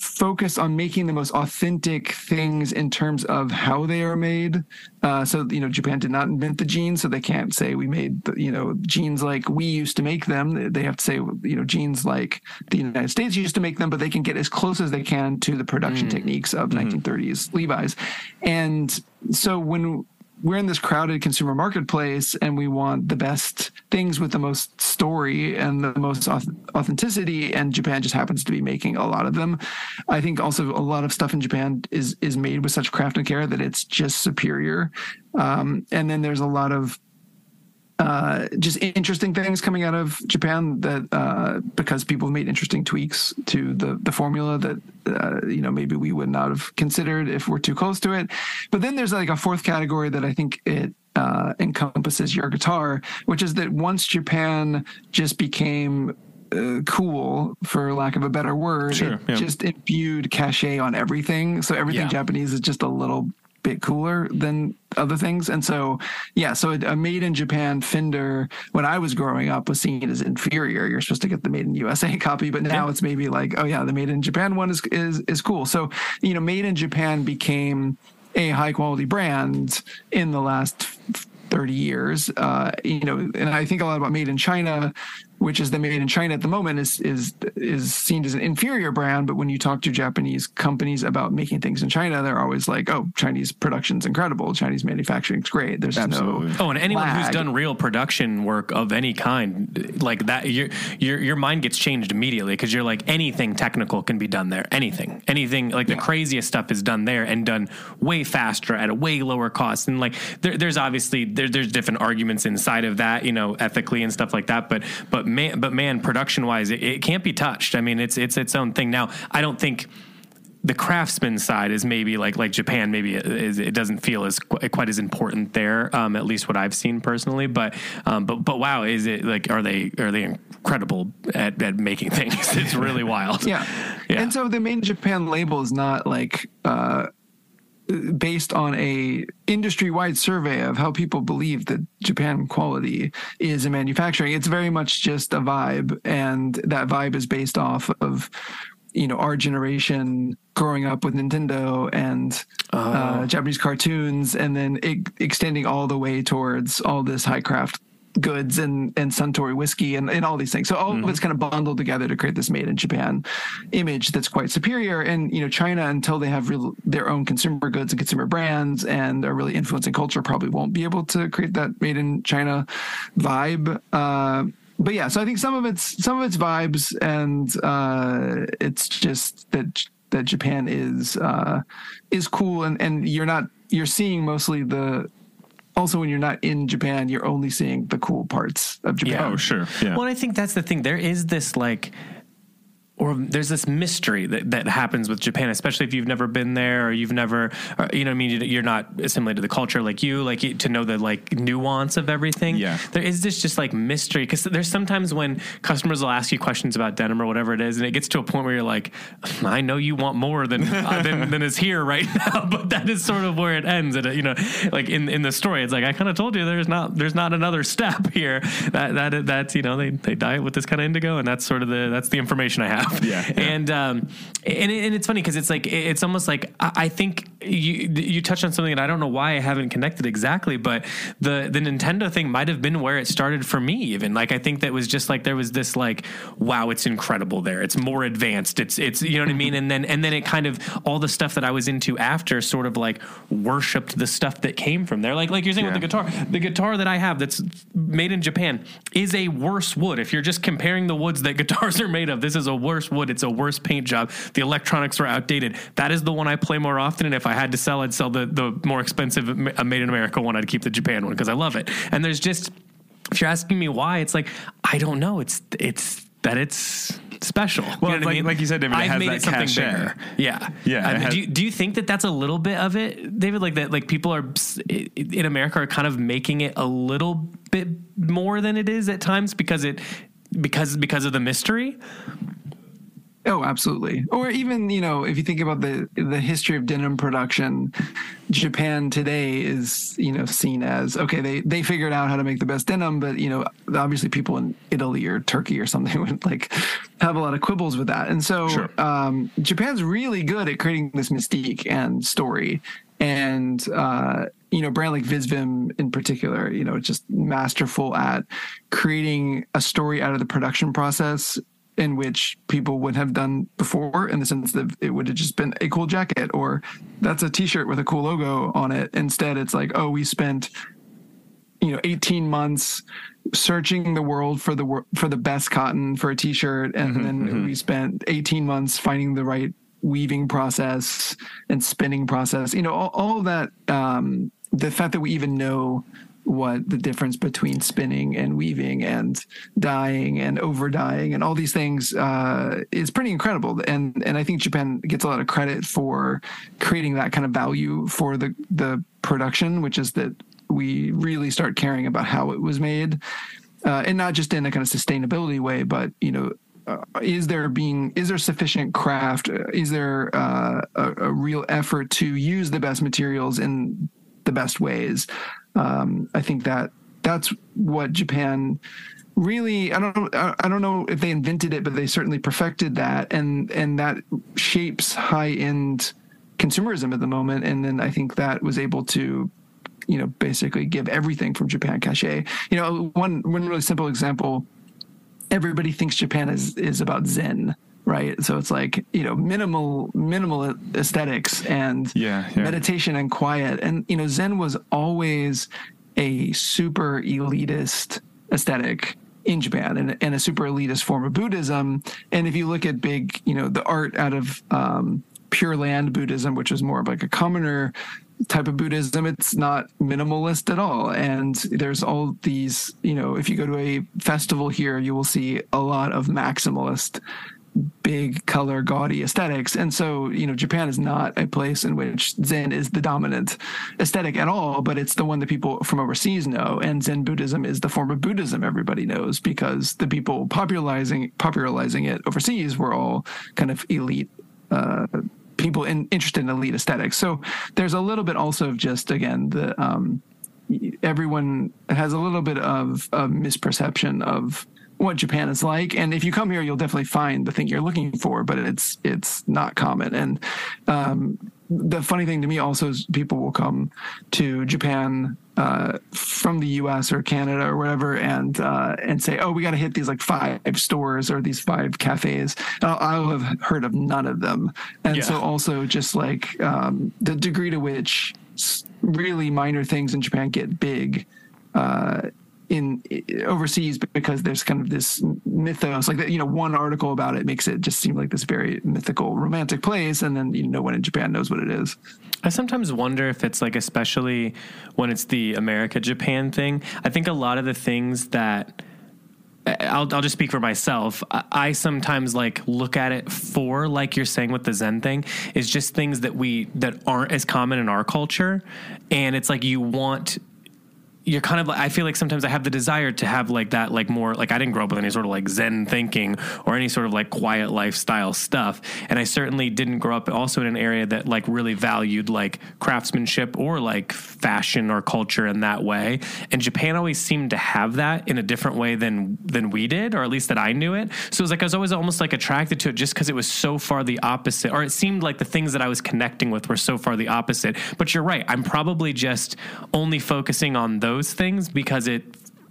[SPEAKER 3] focused on making the most authentic things in terms of how they are made. Uh, so you know, Japan did not invent the jeans, so they can't say we made the, you know jeans like we used to make them. They have to say you know jeans like the United States used to make them, but they can get as close as they can to the production techniques of 1930s Levi's. And so when we're in this crowded consumer marketplace and we want the best things with the most story and the most authenticity and Japan just happens to be making a lot of them. I think also a lot of stuff in Japan is is made with such craft and care that it's just superior. Um, and then there's a lot of uh, just interesting things coming out of Japan that uh, because people have made interesting tweaks to the the formula that uh, you know maybe we would not have considered if we're too close to it. But then there's like a fourth category that I think it uh, encompasses your guitar, which is that once Japan just became uh, cool, for lack of a better word,
[SPEAKER 1] Sure,
[SPEAKER 3] it
[SPEAKER 1] yeah.
[SPEAKER 3] just imbued cachet on everything. So everything
[SPEAKER 2] Yeah.
[SPEAKER 3] Japanese is just a little bit cooler than other things. And so, yeah, so a made in Japan Fender, when I was growing up, was seen as inferior. You're supposed to get the made in USA copy, but now yeah. it's maybe like, oh yeah, the made in Japan one is is is cool. So you know, made in Japan became a high quality brand in the last 30 years. Uh, you know, and I think a lot about made in China which is the made in China at the moment, is is is seen as an inferior brand. But when you talk to Japanese companies about making things in China, they're always like, "Oh, Chinese production's incredible. Chinese manufacturing's great." There's Absolutely. no
[SPEAKER 2] oh, and anyone lag. who's done real production work of any kind, like that, your your your mind gets changed immediately because you're like anything technical can be done there. Anything, anything like yeah. the craziest stuff is done there and done way faster at a way lower cost. And like there, there's obviously there, there's different arguments inside of that, you know, ethically and stuff like that. But but man, but man, production wise, it, it can't be touched. I mean, it's it's its own thing. Now, I don't think the craftsman side is maybe like like Japan maybe it, it doesn't feel as quite as important there um, at least what I've seen personally but um, but but wow is it like are they are they incredible at, at making things it's really wild
[SPEAKER 3] yeah. yeah and so the main Japan label is not like uh, based on a industry-wide survey of how people believe that Japan quality is in manufacturing. It's very much just a vibe, and that vibe is based off of you know our generation growing up with Nintendo and uh, uh, Japanese cartoons, and then it, extending all the way towards all this high craft goods and and Suntory whiskey and, and all these things. So all mm-hmm. of it's kind of bundled together to create this made in Japan image that's quite superior. And you know, China until they have real, their own consumer goods and consumer brands and are really influencing culture, probably won't be able to create that made in China vibe. Uh, but yeah, so I think some of it's some of it's vibes, and uh, it's just that that Japan is uh, is cool, and and you're not you're seeing mostly the also when you're not in Japan, you're only seeing the cool parts of Japan.
[SPEAKER 1] Yeah, oh, sure. Yeah.
[SPEAKER 2] Well, I think that's the thing. There is this like or there's this mystery that, that happens with Japan, especially if you've never been there or you've never, or, you know, I mean, you're not assimilated to the culture like you, like to know the like nuance of everything.
[SPEAKER 1] Yeah,
[SPEAKER 2] there is this just like mystery because there's sometimes when customers will ask you questions about denim or whatever it is, and it gets to a point where you're like, I know you want more than uh, than, than is here right now, but that is sort of where it ends. And you know, like in in the story, it's like I kind of told you there's not there's not another step here. That that that's you know they they diet with this kind of indigo, and that's sort of the that's the information I have.
[SPEAKER 1] Yeah. yeah.
[SPEAKER 2] And um, and, and it's funny because it's like it's almost like I, I think you you touched on something that I don't know why I haven't connected exactly, but the the Nintendo thing might have been where it started for me. Even like I think that was just like there was this like wow, it's incredible there. It's more advanced. It's it's you know what I mean. And then and then it kind of all the stuff that I was into after sort of like worshipped the stuff that came from there. Like like you're saying yeah. with the guitar, the guitar that I have that's made in Japan is a worse wood. If you're just comparing the woods that guitars are made of, this is a worse wood. It's a worse paint job. The electronics are outdated. That is the one I play more often. And if I had to sell, I'd sell the, the more expensive uh, made in America one. I'd keep the Japan one because I love it. And there's just, if you're asking me why, it's like, I don't know. It's, it's, that it's special.
[SPEAKER 1] Well, you know like, I mean? like you said, David, I've made it something cachet. bigger.
[SPEAKER 2] Yeah,
[SPEAKER 1] yeah.
[SPEAKER 2] I mean, do, you, do you think that that's a little bit of it, David? Like that, like people are in America are kind of making it a little bit more than it is at times because it because because of the mystery.
[SPEAKER 3] Oh, absolutely. Or even, you know, if you think about the the history of denim production, Japan today is, you know, seen as okay, they they figured out how to make the best denim, but you know, obviously people in Italy or Turkey or something would like have a lot of quibbles with that. And so sure. um, Japan's really good at creating this mystique and story. And uh, you know, brand like Visvim in particular, you know, just masterful at creating a story out of the production process in which people would have done before in the sense that it would have just been a cool jacket or that's a t-shirt with a cool logo on it. Instead it's like oh we spent you know 18 months searching the world for the for the best cotton for a t-shirt. And mm-hmm, then mm-hmm. we spent 18 months finding the right weaving process and spinning process. You know all, all of that um, the fact that we even know what the difference between spinning and weaving and dyeing and over dyeing and all these things uh, is pretty incredible. And and I think Japan gets a lot of credit for creating that kind of value for the the production, which is that we really start caring about how it was made, uh, and not just in a kind of sustainability way, but you know uh, is there being is there sufficient craft? Is there uh, a, a, real effort to use the best materials in the best ways? Um, I think that that's what Japan really I don't I don't know if they invented it, but they certainly perfected that, and and that shapes high end consumerism at the moment. And then I think that was able to you know basically give everything from Japan cachet. You know, one one really simple example. Everybody thinks Japan is is about Zen, right? So it's like you know minimal minimal aesthetics and
[SPEAKER 1] yeah, yeah.
[SPEAKER 3] meditation and quiet. And you know, Zen was always a super elitist aesthetic in Japan and, and, a super elitist form of Buddhism. And if you look at big, you know, the art out of um, Pure Land Buddhism, which is more of like a commoner type of Buddhism, it's not minimalist at all. And there's all these, you know, if you go to a festival here, you will see a lot of maximalist big color gaudy aesthetics. And so you know japan is not a place in which zen is the dominant aesthetic at all but it's the one that people from overseas know. And zen buddhism is the form of buddhism everybody knows because the people popularizing popularizing it overseas were all kind of elite uh, people in, interested in elite aesthetics. So there's a little bit also of just again the um, everyone has a little bit of a misperception of what Japan is like. And if you come here, you'll definitely find the thing you're looking for, but it's it's not common. And um, the funny thing to me also is people will come to Japan uh, from the U.S. or Canada or whatever, and uh, and say, "Oh, we got to hit these like five stores or these five cafes." I'll, I'll have heard of none of them, and yeah. so also just like um, the degree to which really minor things in Japan get big. Uh, in overseas because there's kind of this mythos like that you know one article about it makes it just seem like this very mythical romantic place and then you know no one in japan knows what it is.
[SPEAKER 2] I sometimes wonder if it's like especially when it's the america japan thing. I think a lot of the things that I'll, I'll just speak for myself. I, I sometimes like look at it for, like you're saying with the Zen thing, is just things that we that aren't as common in our culture, and it's like you want you're kind of like I feel like sometimes I have the desire to have like that like more like I didn't grow up with any sort of like Zen thinking or any sort of like quiet lifestyle stuff, and I certainly didn't grow up also in an area that like really valued like craftsmanship or like fashion or culture in that way. And Japan always seemed to have that in a different way than than we did, or at least that I knew it. So it was like I was always almost like attracted to it just because it was so far the opposite, or it seemed like the things that I was connecting with were so far the opposite. But you're right, I'm probably just only focusing on those those things because it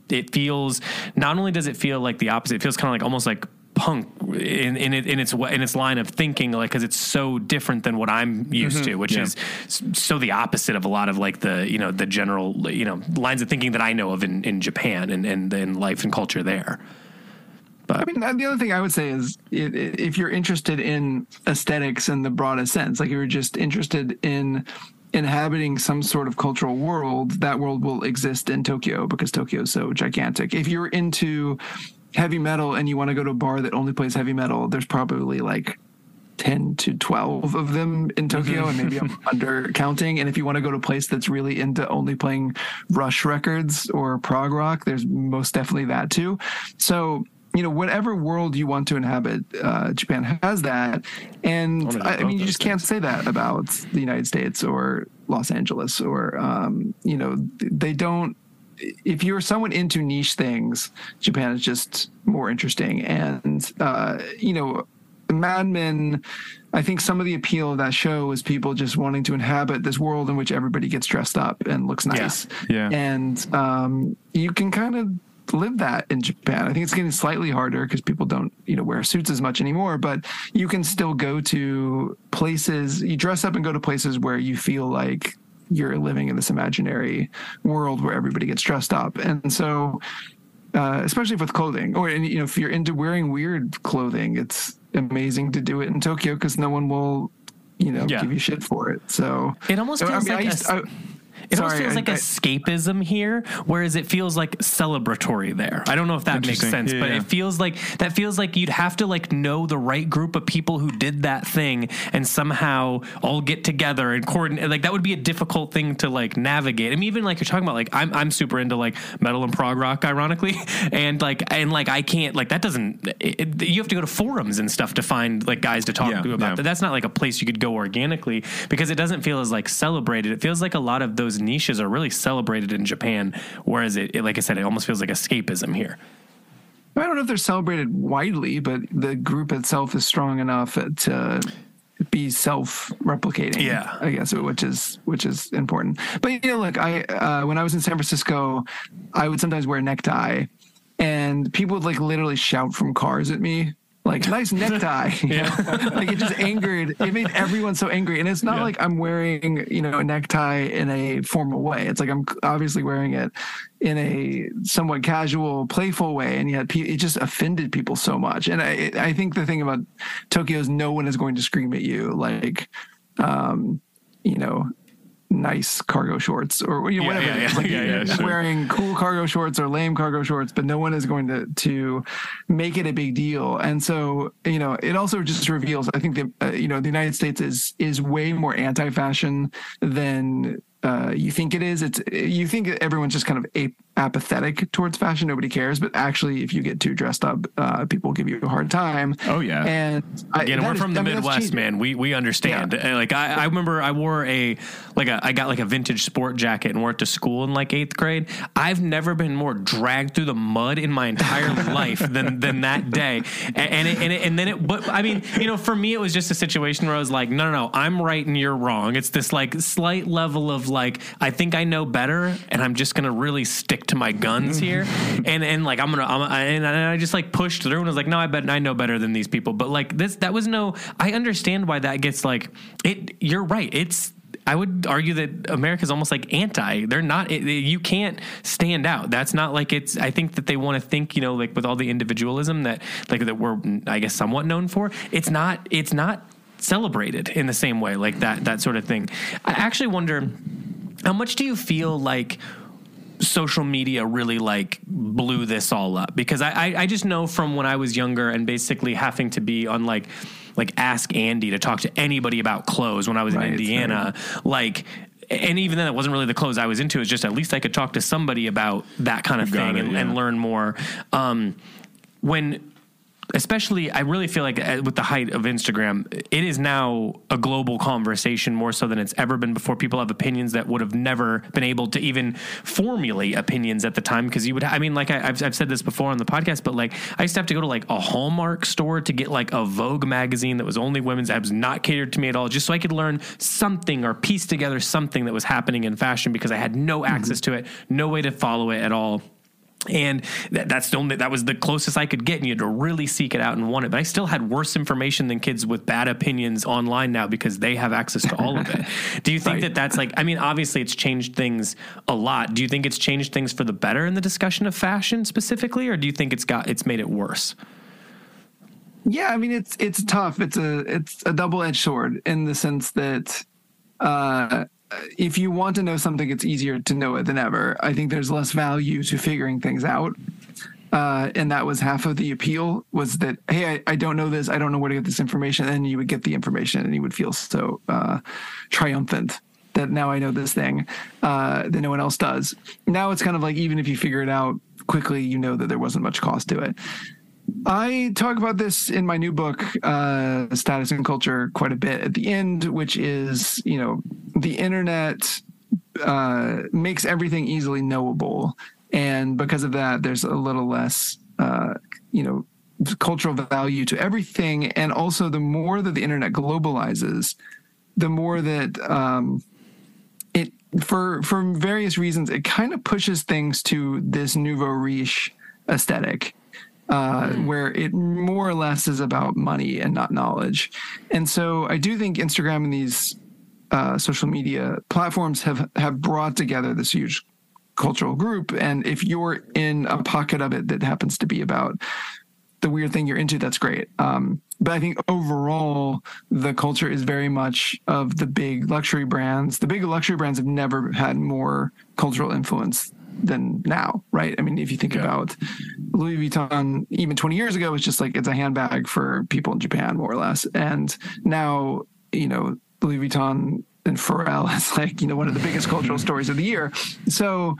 [SPEAKER 2] it feels not only does it feel like the opposite, it feels kind of like almost like punk in in, it, in its in its line of thinking, like because it's so different than what I'm used mm-hmm. to, which yeah. is so the opposite of a lot of like the you know the general you know lines of thinking that I know of in, in Japan and and in life and culture there.
[SPEAKER 3] But I mean, the other thing I would say is if you're interested in aesthetics in the broadest sense, like you're just interested in inhabiting some sort of cultural world, that world will exist in Tokyo because Tokyo is so gigantic. If you're into heavy metal and you want to go to a bar that only plays heavy metal, there's probably like 10 to 12 of them in mm-hmm. Tokyo, and maybe I'm under counting. And if you want to go to a place that's really into only playing Rush records or prog rock, there's most definitely that too. So you know, whatever world you want to inhabit, uh, Japan has that. And I, I, mean, you just things. can't say that about the United States or Los Angeles or, um, you know, they don't. If you're someone into niche things, Japan is just more interesting. And, uh, you know, Mad Men, I think some of the appeal of that show is people just wanting to inhabit this world in which everybody gets dressed up and looks nice.
[SPEAKER 1] Yeah.
[SPEAKER 3] yeah. And um, you can kind of live that in Japan. I think it's getting slightly harder because people don't, you know, wear suits as much anymore, but you can still go to places, you dress up and go to places where you feel like you're living in this imaginary world where everybody gets dressed up. And so, uh, especially with clothing, or you know, if you're into wearing weird clothing, it's amazing to do it in Tokyo because no one will, you know, yeah. give you shit for it. So
[SPEAKER 2] it almost feels I mean, like It
[SPEAKER 3] Sorry,
[SPEAKER 2] almost feels like
[SPEAKER 3] I-
[SPEAKER 2] escapism here, whereas it feels like celebratory there. I don't know if that makes sense,
[SPEAKER 1] Yeah,
[SPEAKER 2] but
[SPEAKER 1] yeah.
[SPEAKER 2] it feels like that feels like you'd have to like know the right group of people who did that thing and somehow all get together and coordinate. Like that would be a difficult thing to like navigate. I mean, even like you're talking about, like I'm I'm super into like metal and prog rock, ironically, and like and like I can't like that doesn't. It, you have to go to forums and stuff to find like guys to talk
[SPEAKER 1] Yeah,
[SPEAKER 2] to about that. That's not like a place you could go organically because it doesn't feel as like celebrated. It feels like a lot of those niches are really celebrated in Japan, whereas it, it like I said, it almost feels like escapism here.
[SPEAKER 3] I don't know if they're celebrated widely, but the group itself is strong enough to be self-replicating.
[SPEAKER 2] Yeah.
[SPEAKER 3] I guess which is which is important. But you know, look, I uh, when I was in San Francisco, I would sometimes wear a necktie, and people would like literally shout from cars at me. Like nice necktie, like it just angered. It made everyone so angry, and it's not
[SPEAKER 2] Yeah.
[SPEAKER 3] like I'm wearing, you know, a necktie in a formal way. It's like I'm obviously wearing it in a somewhat casual, playful way, and yet it just offended people so much. And I, I think the thing about Tokyo is no one is going to scream at you like, um, you know, nice cargo shorts or you know,
[SPEAKER 2] Yeah,
[SPEAKER 3] whatever.
[SPEAKER 2] yeah,
[SPEAKER 3] it is.
[SPEAKER 2] yeah.
[SPEAKER 3] Like
[SPEAKER 2] yeah, sure.
[SPEAKER 3] wearing cool cargo shorts or lame cargo shorts, but no one is going to to make it a big deal. And so you know, it also just reveals. I think that uh, you know the United States is is way more anti-fashion than. Uh, you think it is. It's you think everyone's just kind of a- apathetic towards fashion. Nobody cares, but actually, if you get too dressed up, uh, people give you a hard time.
[SPEAKER 1] Oh, yeah.
[SPEAKER 3] and I,
[SPEAKER 2] Again, we're
[SPEAKER 3] is-
[SPEAKER 2] from the
[SPEAKER 3] I mean,
[SPEAKER 2] Midwest, man. We we understand. Uh, Like I, I remember I wore a like a I got like a vintage sport jacket and wore it to school in like eighth grade. I've never been more dragged through the mud in my entire life than than that day. And and it, and, it, and then it. But I mean, you know, for me, it was just a situation where I was like, no, no, no, I'm right and you're wrong. It's this like slight level of like I think I know better, and I'm just gonna really stick to my guns mm-hmm. here. And and like I'm gonna I'm, I, and I just like pushed through and was like, no, I bet I know better than these people. But like this, that was no. I understand why that gets like it. You're right. It's. I would argue that America's almost like anti. They're not. It, you can't stand out. That's not like it's. I think that they want to think, you know, like with all the individualism that like that we're, I guess, somewhat known for. It's not. It's not celebrated in the same way, like that. That sort of thing. I actually wonder. How much do you feel like social media really like blew this all up? Because I, I, I just know from when I was younger and basically having to be on like like Ask Andy to talk to anybody about clothes when I was
[SPEAKER 3] Right,
[SPEAKER 2] in Indiana, like. And even then, it wasn't really the clothes I was into. It's just at least I could talk to somebody about that kind of thing
[SPEAKER 1] it,
[SPEAKER 2] and,
[SPEAKER 1] yeah.
[SPEAKER 2] and learn more. Um, when especially i really feel like uh, with the height of instagram it is now a global conversation more so than it's ever been before. People have opinions that would have never been able to even formulate opinions at the time because you would i mean like I, have I've said this before on the podcast but like i used to have to go to like a hallmark store to get like a vogue magazine that was only women's. That was not catered to me at all just so i could learn something or piece together something that was happening in fashion because i had no access to it no way to follow it at all and that, that's the only that was the closest I could get, and you had to really seek it out and want it. But I still had worse information than kids with bad opinions online now because they have access to all of it. Do you think
[SPEAKER 3] Right.
[SPEAKER 2] that that's like? I mean, obviously, it's changed things a lot. Do you think it's changed things for the better in the discussion of fashion specifically, or do you think it's got it's made it worse?
[SPEAKER 3] Yeah, I mean it's it's tough. It's a it's a double edged sword in the sense that uh, if you want to know something, it's easier to know it than ever. I think there's less value to figuring things out. Uh, and that was half of the appeal was that hey I, I don't know this i don't know where to get this information and you would get the information and you would feel so uh, triumphant that now i know this thing uh, that no one else does now it's kind of like even if you figure it out quickly you know that there wasn't much cost to it I talk about this in my new book, uh, Status and Culture, quite a bit at the end, which is, you know, the internet uh, makes everything easily knowable. And because of that, there's a little less, uh, you know, cultural value to everything. And also, the more that the internet globalizes, the more that um, it, for for various reasons, it kind of pushes things to this nouveau riche aesthetic uh, where it more or less is about money and not knowledge. And so I do think Instagram and these uh, social media platforms have have brought together this huge cultural group. And if you're in a pocket of it that happens to be about the weird thing you're into, that's great. Um, but I think overall, the culture is very much of the big luxury brands. The big luxury brands have never had more cultural influence than now, right? I mean, if you think yeah. about Louis Vuitton, even 20 years ago, it's just like it's a handbag for people in Japan, more or less. And now, you know, Louis Vuitton and Pharrell is like, you know, one of the biggest cultural mm-hmm. stories of the year. So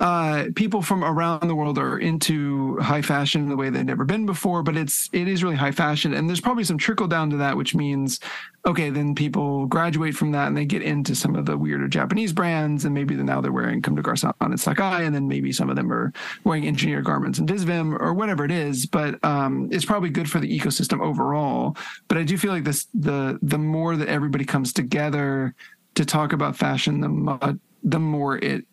[SPEAKER 3] uh, people from around the world are into high fashion in the way they've never been before, but it's it is really high fashion, and there's probably some trickle down to that, which means okay, then people graduate from that and they get into some of the weirder Japanese brands, and maybe now they're wearing Comme des Garçons and Sacai, and then maybe some of them are wearing engineered garments and Visvim or whatever it is. But um, it's probably good for the ecosystem overall. But I do feel like this the the more that everybody comes together to talk about fashion, the the more it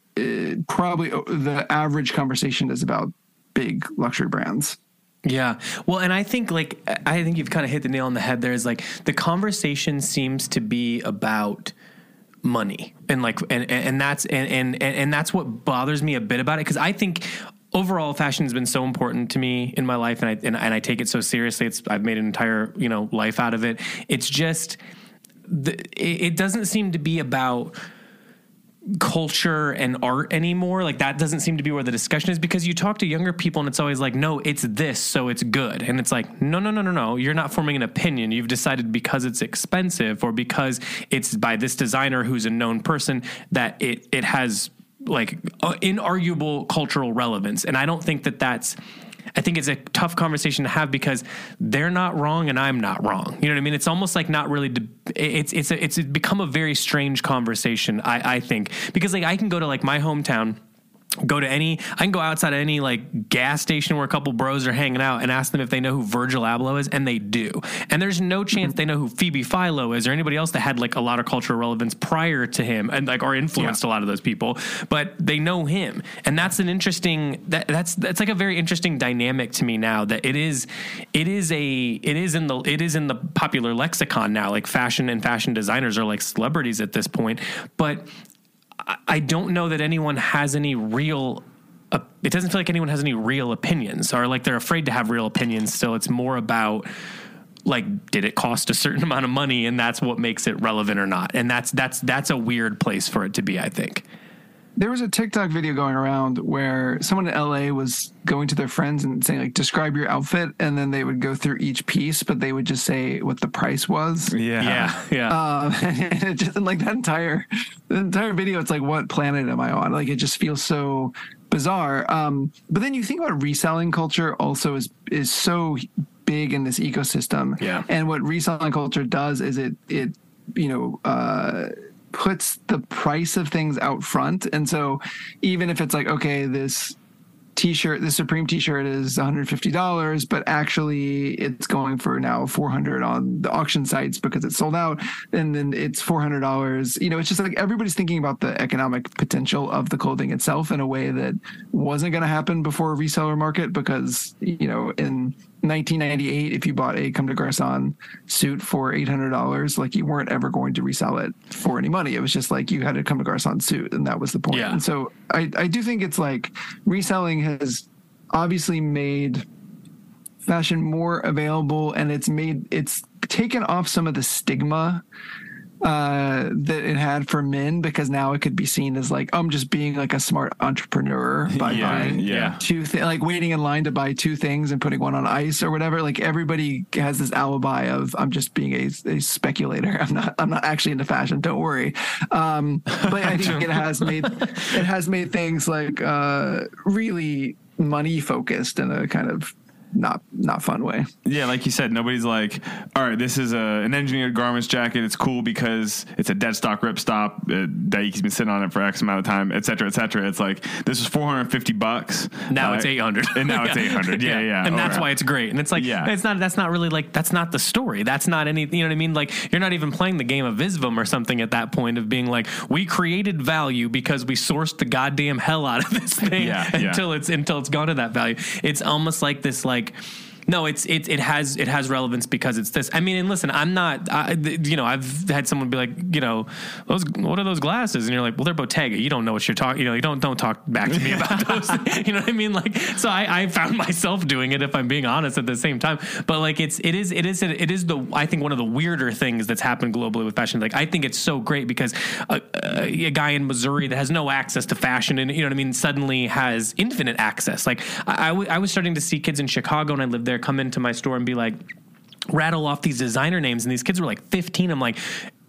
[SPEAKER 3] probably uh, the average conversation is about big luxury brands.
[SPEAKER 2] Yeah. Well, and I think like I think you've kind of hit the nail on the head there is like the conversation seems to be about money and like and and that's and and and that's what bothers me a bit about it because I think overall fashion has been so important to me in my life and I and, and I take it so seriously it's I've made an entire, you know, life out of it. It's just the, it doesn't seem to be about culture and art anymore. Like that doesn't seem to be where the discussion is because you talk to younger people and it's always like, no, it's this, so it's good. And it's like, no, no, no, no, no. You're not forming an opinion. You've decided because it's expensive or because it's by this designer who's a known person that it it has like uh, inarguable cultural relevance. And I don't think that that's I think it's a tough conversation to have because they're not wrong and I'm not wrong. You know what I mean? It's almost like not really. De- it's it's a, it's become a very strange conversation. I I think because like I can go to like my hometown go to any I can go outside of any like gas station where a couple bros are hanging out and ask them if they know who Virgil Abloh is and they do. And there's no mm-hmm. chance they know who Phoebe Philo is or anybody else that had like a lot of cultural relevance prior to him and like or influenced yeah. a lot of those people, but they know him. And that's an interesting that that's that's like a very interesting dynamic to me now that it is it is a it is in the it is in the popular lexicon now like fashion and fashion designers are like celebrities at this point, but I don't know that anyone has any real. Uh, it doesn't feel like anyone has any real opinions, or like they're afraid to have real opinions. Still, it's more about like did it cost a certain amount of money, and that's what makes it relevant or not. And that's that's that's a weird place for it to be. I think
[SPEAKER 3] there was a TikTok video going around where someone in LA was going to their friends and saying like describe your outfit and then they would go through each piece but they would just say what the price was.
[SPEAKER 2] Yeah. Yeah. Yeah.
[SPEAKER 3] Um, and it just like that entire the entire video it's like what planet am I on? Like it just feels so bizarre. Um, but then you think about reselling culture also is is so big in this ecosystem.
[SPEAKER 2] Yeah.
[SPEAKER 3] And what reselling culture does is it it you know uh puts the price of things out front. And so even if it's like, okay, this t-shirt, the Supreme t-shirt is $150, but actually it's going for now 400 on the auction sites because it's sold out and then it's $400. You know, it's just like everybody's thinking about the economic potential of the clothing itself in a way that wasn't going to happen before a reseller market because, you know, in 1998, if you bought a Comme des Garçons suit for $800, like you weren't ever going to resell it for any money. It was just like you had a Comme des Garçons suit, and that was the point.
[SPEAKER 2] Yeah.
[SPEAKER 3] And so I, I do think it's like reselling has obviously made fashion more available and it's made it's taken off some of the stigma uh, that it had for men because now it could be seen as like I'm just being like a smart entrepreneur by
[SPEAKER 2] yeah,
[SPEAKER 3] buying
[SPEAKER 2] yeah.
[SPEAKER 3] two th- like waiting in line to buy two things and putting one on ice or whatever. Like everybody has this alibi of I'm just being a, a speculator. I'm not I'm not actually into fashion. Don't worry. Um, but I think it has made it has made things like uh, really money focused in a kind of not not fun way.
[SPEAKER 1] Yeah, like you said, nobody's like, all right, this is a, an engineered garments jacket. It's cool because it's a dead stock ripstop. Uh, Daiki's been sitting on it for X amount of time, et cetera, et cetera. It's like this is 450 bucks.
[SPEAKER 2] Now
[SPEAKER 1] uh,
[SPEAKER 2] it's 800,
[SPEAKER 1] and now it's 800. Yeah, yeah, yeah.
[SPEAKER 2] and that's why it's great. And it's like, yeah. it's not. That's not really like that's not the story. That's not any. You know what I mean? Like you're not even playing the game of Visvim or something at that point of being like, we created value because we sourced the goddamn hell out of this thing
[SPEAKER 1] yeah,
[SPEAKER 2] until it's until it's gone to that value. It's almost like this like think no, it's it it has it has relevance because it's this. I mean, and listen, I'm not. I, you know, I've had someone be like, you know, those what are those glasses? And you're like, well, they're Bottega. You don't know what you're talking. You know, you don't don't talk back to me about those. you know what I mean? Like, so I, I found myself doing it if I'm being honest at the same time. But like, it's it is it is it is the I think one of the weirder things that's happened globally with fashion. Like, I think it's so great because a, a, a guy in Missouri that has no access to fashion and you know what I mean suddenly has infinite access. Like, I, I, w- I was starting to see kids in Chicago and I lived there come into my store and be like rattle off these designer names. And these kids were like 15 i'm like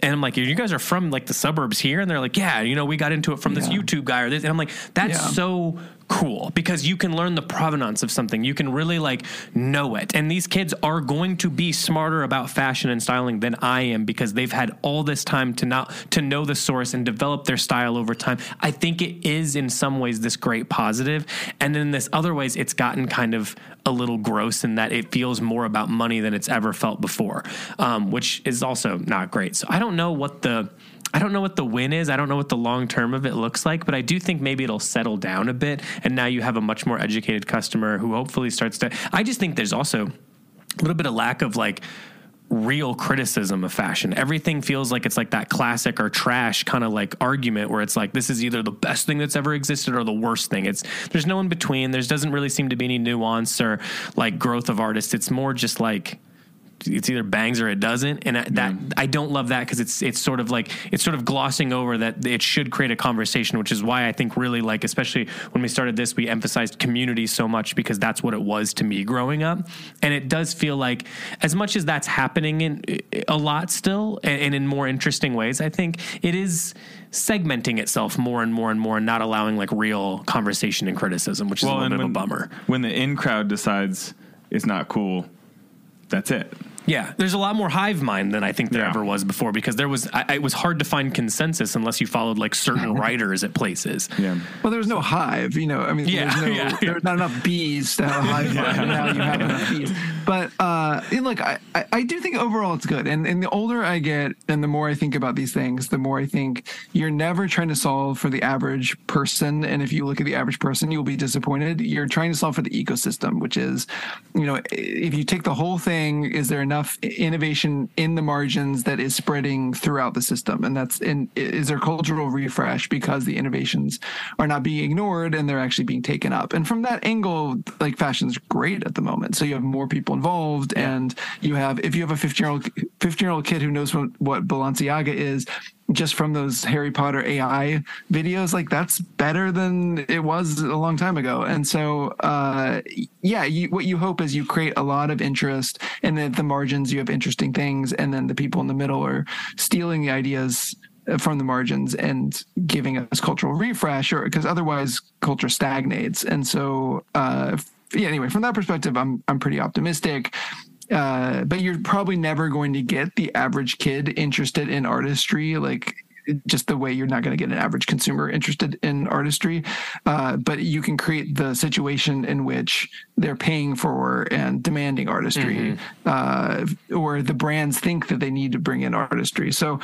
[SPEAKER 2] and I'm like, you guys are from like the suburbs here, and they're like, yeah, you know, we got into it from this YouTube guy or this, and I'm like, that's
[SPEAKER 3] Yeah.
[SPEAKER 2] so cool because you can learn the provenance of something. You can really like know it, and these kids are going to be smarter about fashion and styling than I am because they've had all this time to not to know the source and develop their style over time. I think it is in some ways this great positive, and in this other ways, it's gotten kind of a little gross in that it feels more about money than it's ever felt before, um, which is also not great. So I don't know what the I don't know what the win is. I don't know what the long term of it looks like, but I do think maybe it'll settle down a bit, and now you have a much more educated customer who hopefully starts to. I just think there's also a little bit of lack of like real criticism of fashion. Everything feels like it's like that classic or trash kind of like argument where it's like this is either the best thing that's ever existed or the worst thing. It's there's no in between. There's doesn't really seem to be any nuance or like growth of artists. It's more just like it's either bangs or it doesn't. And I- that mm. I don't love that because it's it's sort of like it's sort of glossing over that it should create a conversation which is why I think really like especially when we started this we emphasized community so much because that's what it was to me growing up. And it does feel like as much as that's happening in a lot still and, and in more interesting ways I think it is segmenting itself more and more and more and not allowing like real conversation and criticism which is a little bit of a bummer.
[SPEAKER 1] When the in crowd decides it's not cool, that's it.
[SPEAKER 2] Yeah, there's a lot more hive mind than I think there
[SPEAKER 1] Yeah.
[SPEAKER 2] ever was before because there was I, it was hard to find consensus unless you followed like certain writers at places.
[SPEAKER 1] Yeah.
[SPEAKER 3] Well, there was no hive, you know. I mean,
[SPEAKER 2] Yeah,
[SPEAKER 3] there's no,
[SPEAKER 2] yeah, yeah.
[SPEAKER 3] there's not enough bees to have a hive mind. and Now you have enough bees. But uh, and look, I, I, I do think overall it's good. And and the older I get, and the more I think about these things, the more I think you're never trying to solve for the average person. And if you look at the average person, you'll be disappointed. You're trying to solve for the ecosystem, which is, you know, if you take the whole thing, is there enough innovation in the margins that is spreading throughout the system? And that's in is there cultural refresh because the innovations are not being ignored and they're actually being taken up. And from that angle, like fashion's great at the moment. So you have more people involved, and you have if you have a 15 year old 15 year old kid who knows what, what Balenciaga is. Just from those Harry Potter AI videos, like that's better than it was a long time ago. And so, uh, yeah, you, what you hope is you create a lot of interest, and then at the margins you have interesting things, and then the people in the middle are stealing the ideas from the margins and giving us cultural refresh or because otherwise culture stagnates and so uh yeah anyway from that perspective i'm i'm pretty optimistic uh but you're probably never going to get the average kid interested in artistry like just the way you're not going to get an average consumer interested in artistry. Uh, but you can create the situation in which they're paying for and demanding artistry uh, or the brands think that they need to bring in artistry. So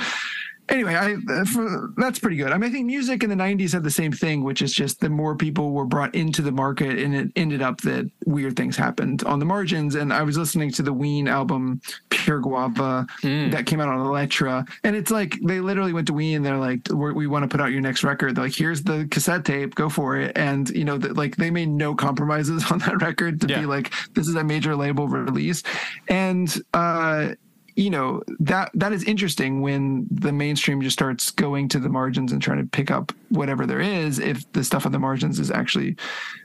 [SPEAKER 3] anyway, I uh, for, that's pretty good. I mean, I think music in the '90s had the same thing, which is just the more people were brought into the market, and it ended up that weird things happened on the margins. And I was listening to the Ween album Pure Guava that came out on Elektra, and it's like they literally went to Ween. And they're like, We're, "We want to put out your next record." They're like, "Here's the cassette tape, go for it." And you know, that like they made no compromises on that record to
[SPEAKER 2] Yeah.
[SPEAKER 3] be like, "This is a major label release," and. uh you know that that is interesting when the mainstream just starts going to the margins and trying to pick up whatever there is if the stuff on the margins is actually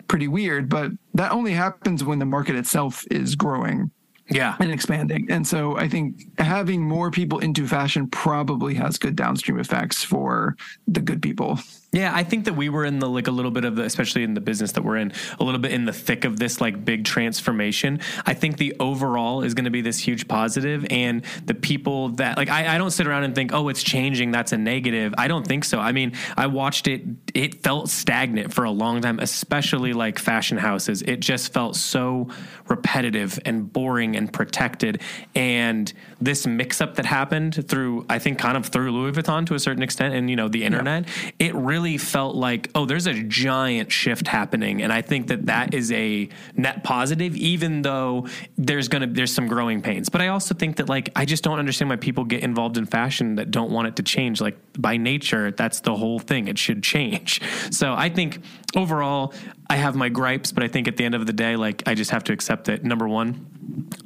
[SPEAKER 3] pretty weird. But that only happens when the market itself is growing
[SPEAKER 2] Yeah.
[SPEAKER 3] and expanding. And so i think having more people into fashion probably has good downstream effects for the good people
[SPEAKER 2] Yeah, I think that we were in the like a little bit of the, especially in the business that we're in, a little bit in the thick of this like big transformation. I think the overall is going to be this huge positive, and the people that like I, I don't sit around and think, oh, it's changing, that's a negative. I don't think so. I mean, I watched it; it felt stagnant for a long time, especially like fashion houses. It just felt so repetitive and boring and protected. And this mix up that happened through, I think, kind of through Louis Vuitton to a certain extent, and you know the internet, yeah. it really felt like oh, there's a giant shift happening, and I think that that is a net positive, even though there's gonna there's some growing pains. But I also think that like I just don't understand why people get involved in fashion that don't want it to change. Like by nature, that's the whole thing. It should change. So I think overall, I have my gripes, but I think at the end of the day, like I just have to accept that number one,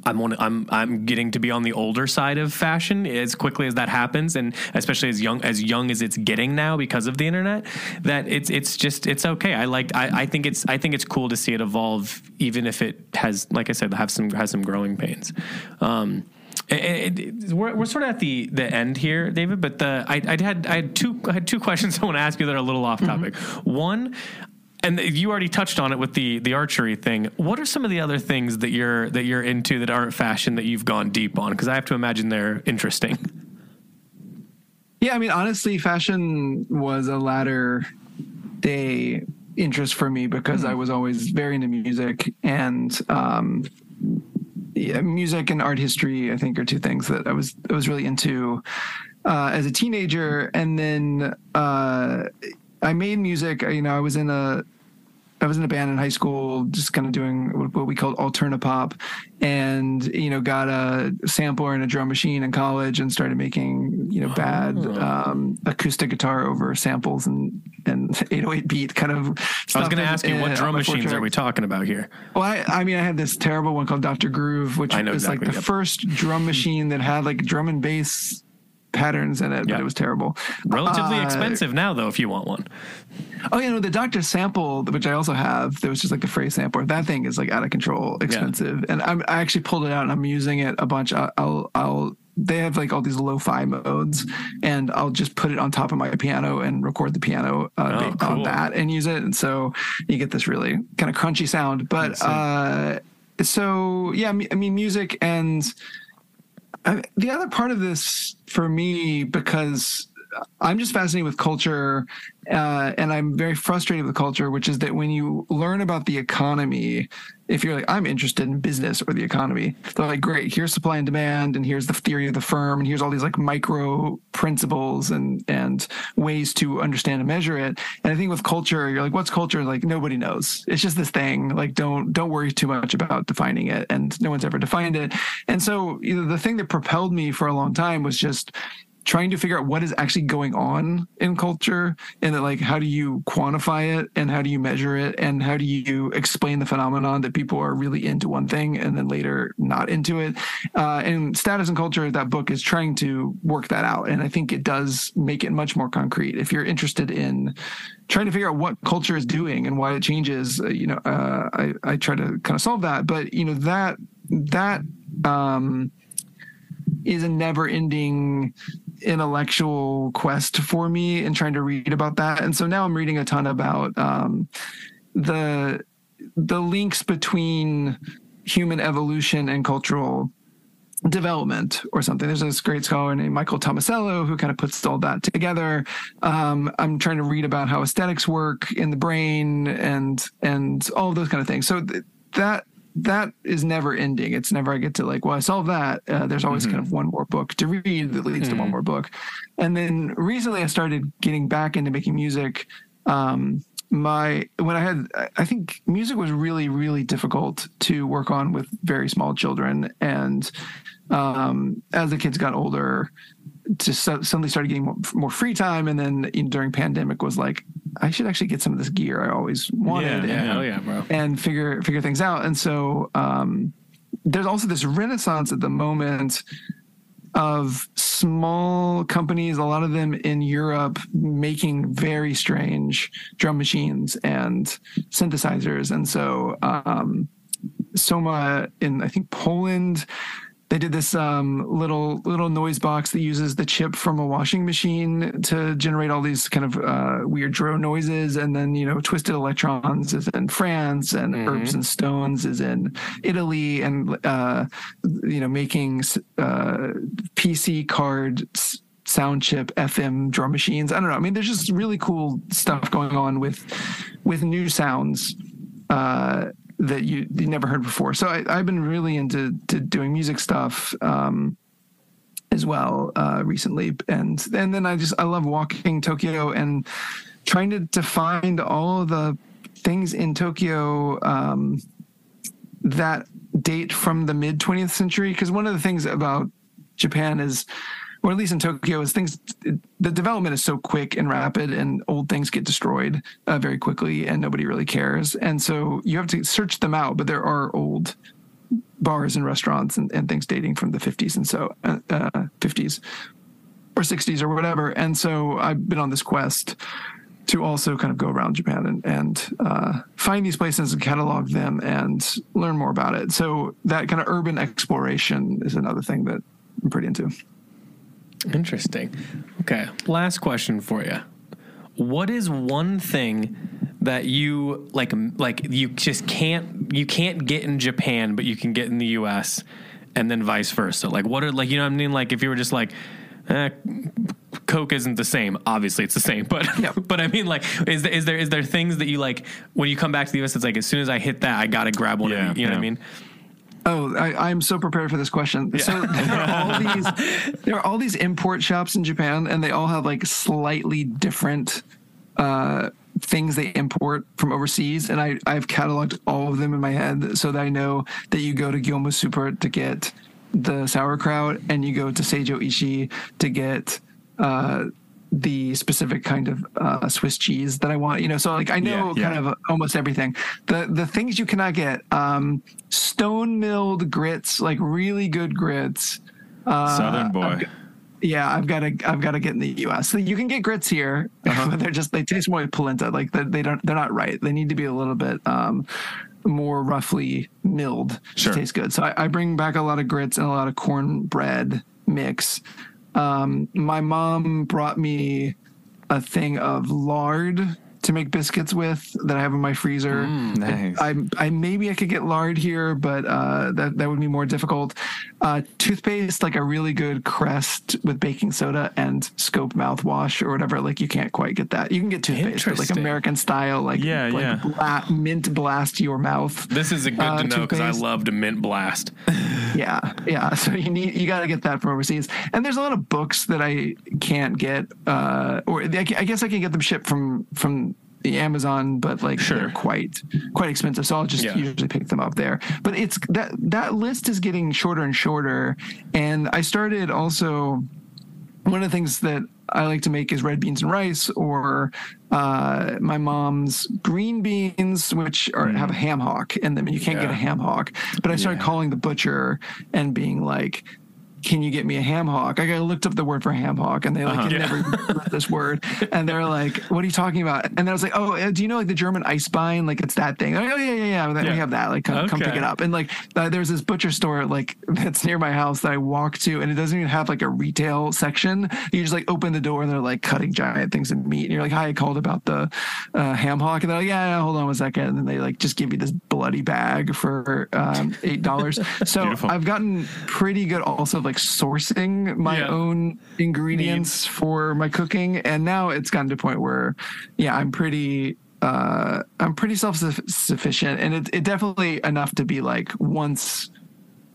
[SPEAKER 2] I'm on, I'm I'm getting to be on the older side of fashion as quickly as that happens, and especially as young as young as it's getting now because of the internet. That it's it's just it's okay. I like I, I think it's I think it's cool to see it evolve, even if it has like I said have some has some growing pains. Um, it, it, we're, we're sort of at the, the end here, David. But the I, I had I had two I had two questions I want to ask you that are a little off topic. Mm-hmm. One, and you already touched on it with the the archery thing. What are some of the other things that you're that you're into that aren't fashion that you've gone deep on? Because I have to imagine they're interesting.
[SPEAKER 3] Yeah, I mean, honestly, fashion was a latter day interest for me because mm-hmm. I was always very into music and um, yeah, music and art history. I think are two things that I was I was really into uh, as a teenager, and then. Uh, I made music. Uh, you know, I was in a I was in a band in high school, just kind of doing what we called alterna pop, and you know, got a sampler and a drum machine in college, and started making you know bad oh. um, acoustic guitar over samples and and 808 beat kind of.
[SPEAKER 2] I was going to ask you, what uh, drum machines are we talking about here?
[SPEAKER 3] Well, I, I, mean, I had this terrible one called Dr. Groove, which was exactly, like the yep. first drum hmm. machine that had like drum and bass patterns in it, but it was terrible.
[SPEAKER 2] Relatively uh, expensive now, though, if you want one.
[SPEAKER 3] Oh, yeah, no, the Doctor sample, which I also have, there was just like the phrase sampler. That thing is like out of control, expensive, yeah. and I'm, i actually pulled it out and I'm using it a bunch. I'll, I'll, I'll they have like all these lo-fi modes and i'll just put it on top of my piano and record the piano uh, oh, cool. on that and use it and so you get this really kind of crunchy sound but uh, so yeah i mean music and the other part of this for me, because I'm just fascinated with culture, uh, and I'm very frustrated with culture, which is that when you learn about the economy, if you're like, I'm interested in business or the economy, they're like, great, here's supply and demand, and here's the theory of the firm, and here's all these like micro principles and and ways to understand and measure it. And I think with culture, you're like, what's culture? Like nobody knows. It's just this thing. Like don't don't worry too much about defining it, and no one's ever defined it. And so you know, the thing that propelled me for a long time was just trying to figure out what is actually going on in culture and that like how do you quantify it and how do you measure it and how do you explain the phenomenon that people are really into one thing and then later not into it. Uh, and status and culture that book is trying to work that out. And i think it does make it much more concrete. If you're interested in trying to figure out what culture is doing and why it changes uh, you know uh, I, I try to kind of solve that. But you know that that um, is a never ending intellectual quest for me and trying to read about that. And so now I'm reading a ton about um, the the links between human evolution and cultural development or something. There's this great scholar named Michael Tomasello who kind of puts all that together. Um, I'm trying to read about how aesthetics work in the brain and and all those kind of things. So th- that that is never ending. It's never I get to like, well, I solved that. Uh, there's always mm-hmm. kind of one more book to read that leads mm-hmm. to one mm-hmm. more book. And then recently I started getting back into making music. Um, my when I had I think music was really really difficult to work on with very small children and um, as the kids got older just suddenly started getting more, free time and then in, during pandemic was like I should actually get some of this gear I always wanted
[SPEAKER 2] yeah,
[SPEAKER 3] and,
[SPEAKER 2] yeah, yeah, bro.
[SPEAKER 3] and figure figure things out and so um, there's also this renaissance at the moment of small companies, a lot of them in Europe, making very strange drum machines and synthesizers. And so, um, Soma in I think Poland they did this um, little little noise box that uses the chip from a washing machine to generate all these kind of uh, weird drone noises, and then you know Twisted Electrons is in France, and mm-hmm. Herbs and Stones is in Italy, and uh, you know making uh, PC card sound chip FM drum machines. I don't know. I mean, there's just really cool stuff going on with with new sounds uh, that you, you never heard before. So I, have been really into to doing music stuff um, as well uh, recently, and and then I just I love walking Tokyo and trying to to find all the things in Tokyo um, that date from the mid 20th century. Because one of the things about Japan is or at least in Tokyo, is things the development is so quick and rapid, and old things get destroyed uh, very quickly, and nobody really cares. And so you have to search them out. But there are old bars and restaurants and, and things dating from the 50s and so uh, uh, 50s or 60s or whatever. And so I've been on this quest to also kind of go around Japan and, and uh, find these places and catalog them and learn more about it. So that kind of urban exploration is another thing that I'm pretty into.
[SPEAKER 2] Interesting. Okay. Last question for you. What is one thing that you like like you just can't you can't get in Japan but you can get in the US and then vice versa? Like what are like you know what I mean like if you were just like eh, Coke isn't the same. Obviously, it's the same, but but I mean, like, is there, is there is there things that you like when you come back to the US? It's like as soon as I hit that, I gotta grab one. Yeah, of you, you know yeah. what I mean?
[SPEAKER 3] Oh, I, am so prepared for this question. Yeah. So there are all these there are all these import shops in Japan, and they all have like slightly different uh, things they import from overseas. And I I've cataloged all of them in my head so that I know that you go to Gyomu Super to get the sauerkraut, and you go to Seijo Ishii to get uh, the specific kind of uh, Swiss cheese that I want. You know, so like I know yeah, yeah. kind of almost everything. The the things you cannot get: um, stone milled grits, like really good grits.
[SPEAKER 1] Uh, Southern boy.
[SPEAKER 3] I've, yeah, I've got to I've got to get in the U.S. So you can get grits here, uh-huh. but they're just they taste more like polenta. Like they, they don't they're not right. They need to be a little bit. Um, more roughly milled sure. to taste good. So I, I bring back a lot of grits and a lot of cornbread mix um, my mom brought me a thing of lard to make biscuits with that I have in my freezer.
[SPEAKER 1] Mm, nice.
[SPEAKER 3] I, I maybe I could get lard here, but uh, that that would be more difficult. Uh, toothpaste, like a really good Crest with baking soda and Scope mouthwash or whatever. Like you can't quite get that. You can get toothpaste, but like American style, like
[SPEAKER 1] yeah,
[SPEAKER 3] like
[SPEAKER 1] yeah.
[SPEAKER 3] Bla- mint blast your mouth.
[SPEAKER 2] This is a good uh, to know because I love to mint blast.
[SPEAKER 3] yeah, yeah. So you need you got to get that from overseas. And there's a lot of books that I can't get, uh, or I guess I can get them shipped from from the Amazon, but like sure. they're quite quite expensive. So I'll just yeah. usually pick them up there. But it's that that list is getting shorter and shorter. And I started also one of the things that I like to make is red beans and rice, or uh, my mom's green beans, which are, mm. have a ham hock in them, and you can't yeah. get a ham hock. But I started yeah. calling the butcher and being like, can you get me a ham hock? I looked up the word for ham hock and they like uh-huh. yeah. never this word. And they're like, what are you talking about? And then I was like, oh, uh, do you know like the German ice Eisbein? Like it's that thing. Like, oh yeah, yeah, yeah. yeah. We have that. Like come, okay. come pick it up. And like uh, there's this butcher store like that's near my house that I walk to and it doesn't even have like a retail section. You just like open the door and they're like cutting giant things of meat. And you're like, hi, I called about the uh, ham hock. And they're like, yeah, yeah, hold on one second. And then they like just give you this bloody bag for um, $8. so Beautiful. I've gotten pretty good also like like sourcing my yeah. own ingredients Needs. for my cooking, and now it's gotten to a point where, yeah, I'm pretty uh, I'm pretty self sufficient, and it, it definitely enough to be like once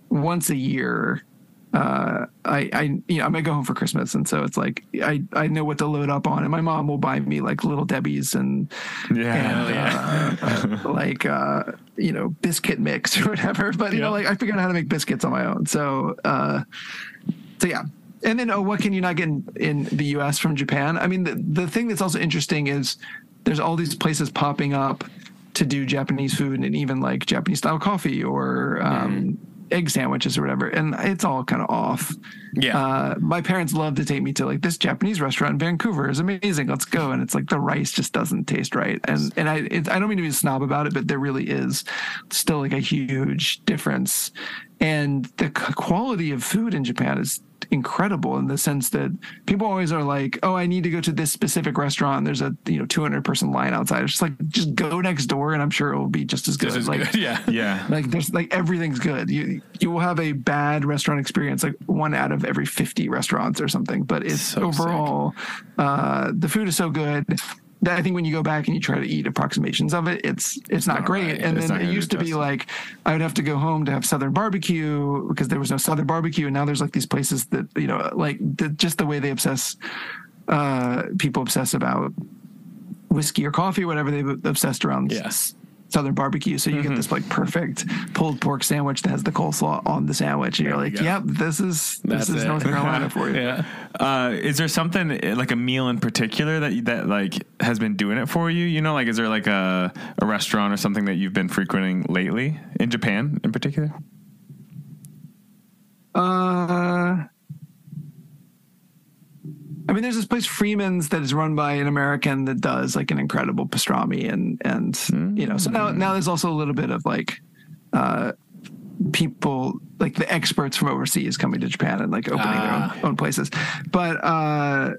[SPEAKER 3] once a year. Uh, I, I, you know, I might go home for Christmas, and so it's like I, I know what to load up on, and my mom will buy me like little Debbie's and
[SPEAKER 1] yeah, and,
[SPEAKER 3] yeah. Uh, like uh, you know biscuit mix or whatever. But you know, like I figured out how to make biscuits on my own. So, uh, so yeah. And then, oh, what can you not get in, in the U.S. from Japan? I mean, the the thing that's also interesting is there's all these places popping up to do Japanese food and even like Japanese style coffee or um, mm egg sandwiches or whatever, and it's all kind of off.
[SPEAKER 2] Yeah.
[SPEAKER 3] Uh, my parents love to take me to like this Japanese restaurant in Vancouver is amazing. Let's go. And it's like the rice just doesn't taste right. And and I it, I don't mean to be a snob about it, but there really is still like a huge difference. And the quality of food in Japan is incredible in the sense that people always are like, "Oh, I need to go to this specific restaurant. There's a you know 200 person line outside." It's just like just go next door, and I'm sure it will be just as good. Just as like,
[SPEAKER 2] good. yeah,
[SPEAKER 1] yeah.
[SPEAKER 3] Like there's like everything's good. You you will have a bad restaurant experience, like one out of every 50 restaurants or something. But it's so overall, uh, the food is so good I think when you go back and you try to eat approximations of it, it's it's not,
[SPEAKER 1] not
[SPEAKER 3] great.
[SPEAKER 1] right.
[SPEAKER 3] And
[SPEAKER 1] It's
[SPEAKER 3] then it used to be like I would have to go home to have Southern barbecue because there was no Southern barbecue, and now there's like these places that you know, like the, just the way they obsess, uh, people obsess about whiskey or coffee, whatever they've obsessed around
[SPEAKER 2] Yeah.
[SPEAKER 3] Southern barbecue. So you
[SPEAKER 1] Mm-hmm.
[SPEAKER 3] get this like perfect pulled pork sandwich that has the coleslaw on the sandwich, and you're like,
[SPEAKER 2] you
[SPEAKER 3] "Yep, this is
[SPEAKER 2] That's
[SPEAKER 3] this is
[SPEAKER 2] it.
[SPEAKER 3] North Carolina for you."
[SPEAKER 2] Yeah.
[SPEAKER 1] Uh, is there something eh, like a meal in particular that you- that like has been doing it for you? You know, like is there like a a restaurant or something that you've been frequenting lately in Japan in particular?
[SPEAKER 3] Uh, I mean, there's this place Freeman's that is run by an American that does like an incredible pastrami, and and you know, so now now there's also a little bit of like, uh, people like the experts from overseas coming to Japan and like opening
[SPEAKER 2] Ah.
[SPEAKER 3] their own, own places, but uh.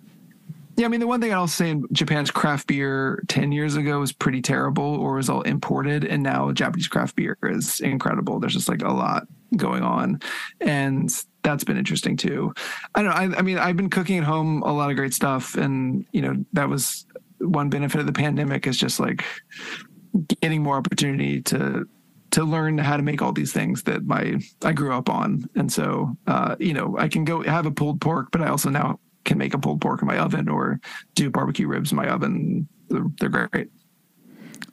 [SPEAKER 3] Yeah, I mean, the one thing I'll say in Japan's craft beer 10 years ago was pretty terrible or was all imported. And now Japanese craft beer is incredible. There's just like a lot going on. And that's been interesting too. I don't know. I, I mean, I've been cooking at home a lot of great stuff. And, you know, that was one benefit of the pandemic is just like getting more opportunity to to learn how to make all these things that my I grew up on. And so uh, you know, I can go have a pulled pork, but I also now can make a pulled pork in my oven or do barbecue ribs in my oven. They're, they're great.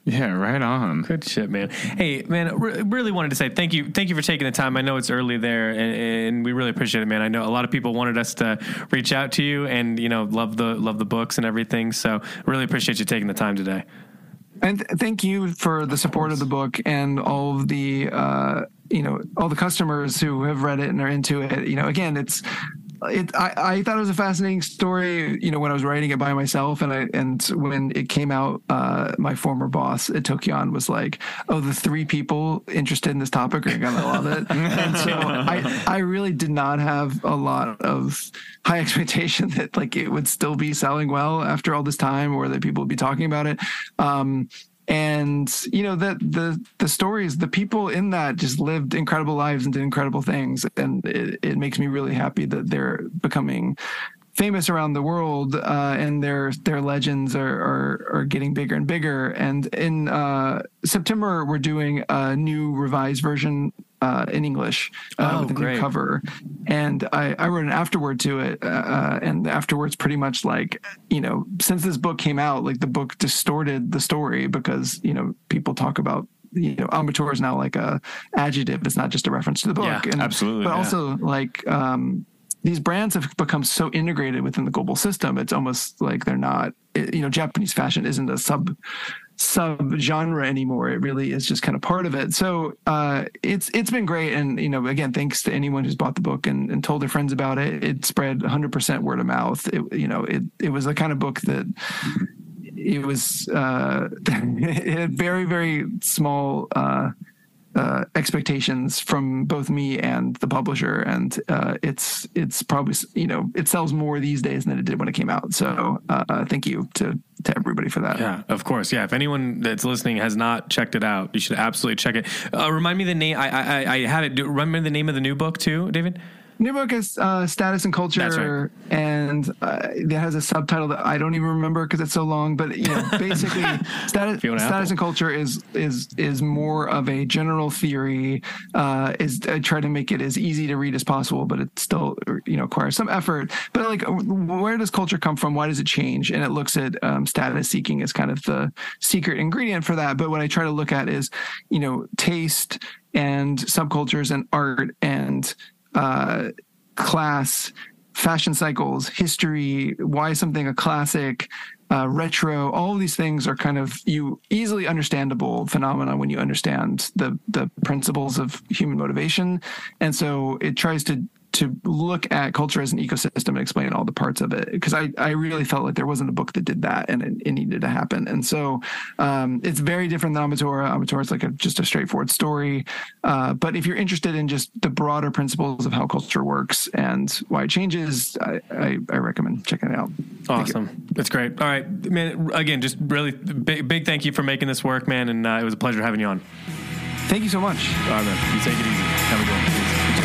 [SPEAKER 1] Yeah, right on.
[SPEAKER 2] Good shit, man. Hey, man, re- really wanted to say thank you. Thank you for taking the time. I know it's early there, and, and we really appreciate it, man. I know a lot of people wanted us to reach out to you, and you know, love the love the books and everything. So, really appreciate you taking the time today.
[SPEAKER 3] And th- thank you for the support of the book and all of the uh, you know all the customers who have read it and are into it. You know, again, it's it. I, I thought it was a fascinating story. You know, when I was writing it by myself, and I and when it came out, uh, my former boss at Tokion was like, "Oh, the three people interested in this topic are gonna love it." and so I I really did not have a lot of high expectation that like it would still be selling well after all this time, or that people would be talking about it. Um, and you know that the the stories the people in that just lived incredible lives and did incredible things. And it, it makes me really happy that they're becoming famous around the world uh, and their their legends are, are are getting bigger and bigger. And in uh, September we're doing a new revised version uh, in English uh,
[SPEAKER 2] Oh,
[SPEAKER 3] with a
[SPEAKER 2] great.
[SPEAKER 3] new cover and I, I wrote an afterword to it uh, uh, and the afterword's pretty much like you know since this book came out like the book distorted the story because you know people talk about you know Ametora is now like a adjective it's not just a reference to the book
[SPEAKER 2] Yeah,
[SPEAKER 3] and,
[SPEAKER 1] absolutely,
[SPEAKER 3] but
[SPEAKER 1] yeah.
[SPEAKER 3] also like um these brands have become so integrated within the global system it's almost like they're not you know japanese fashion isn't a sub sub genre anymore. It really is just kind of part of it. So uh it's it's been great. And you know again thanks to anyone who's bought the book and, and told their friends about it. It spread 100% word of mouth. It you know it it was the kind of book that it was uh it had very very small uh uh, expectations from both me and the publisher, and uh, it's it's probably you know it sells more these days than it did when it came out. So uh, thank you to to everybody for that.
[SPEAKER 2] Yeah, of course. Yeah, if anyone that's listening has not checked it out, you should absolutely check it. Uh, remind me the name. I I, I- had it. Do, remember the name of the new book too, David?
[SPEAKER 3] New book is uh, status and culture,
[SPEAKER 2] right.
[SPEAKER 3] and uh, it has a subtitle that I don't even remember because it's so long. But you know, basically, status, status and culture is is is more of a general theory. Uh, is I try to make it as easy to read as possible, but it still you know requires some effort. But like, where does culture come from? Why does it change? And it looks at um, status seeking as kind of the secret ingredient for that. But what I try to look at is you know taste and subcultures and art and uh, class, fashion cycles, history, why something a classic, uh, retro, all of these things are kind of you easily understandable phenomena when you understand the the principles of human motivation, and so it tries to to look at culture as an ecosystem and explain all the parts of it because I, I really felt like there wasn't a book that did that and it, it needed to happen and so um, it's very different than Ametora Ametora is like a, just a straightforward story uh, but if you're interested in just the broader principles of how culture works and why it changes I, I, I recommend checking it out
[SPEAKER 2] Awesome. That's great. All right, man. Again, just really big, big thank you for making this work, man. And uh, it was a pleasure having you on.
[SPEAKER 3] thank you so much
[SPEAKER 2] All right, man. You take it easy. Have a good one.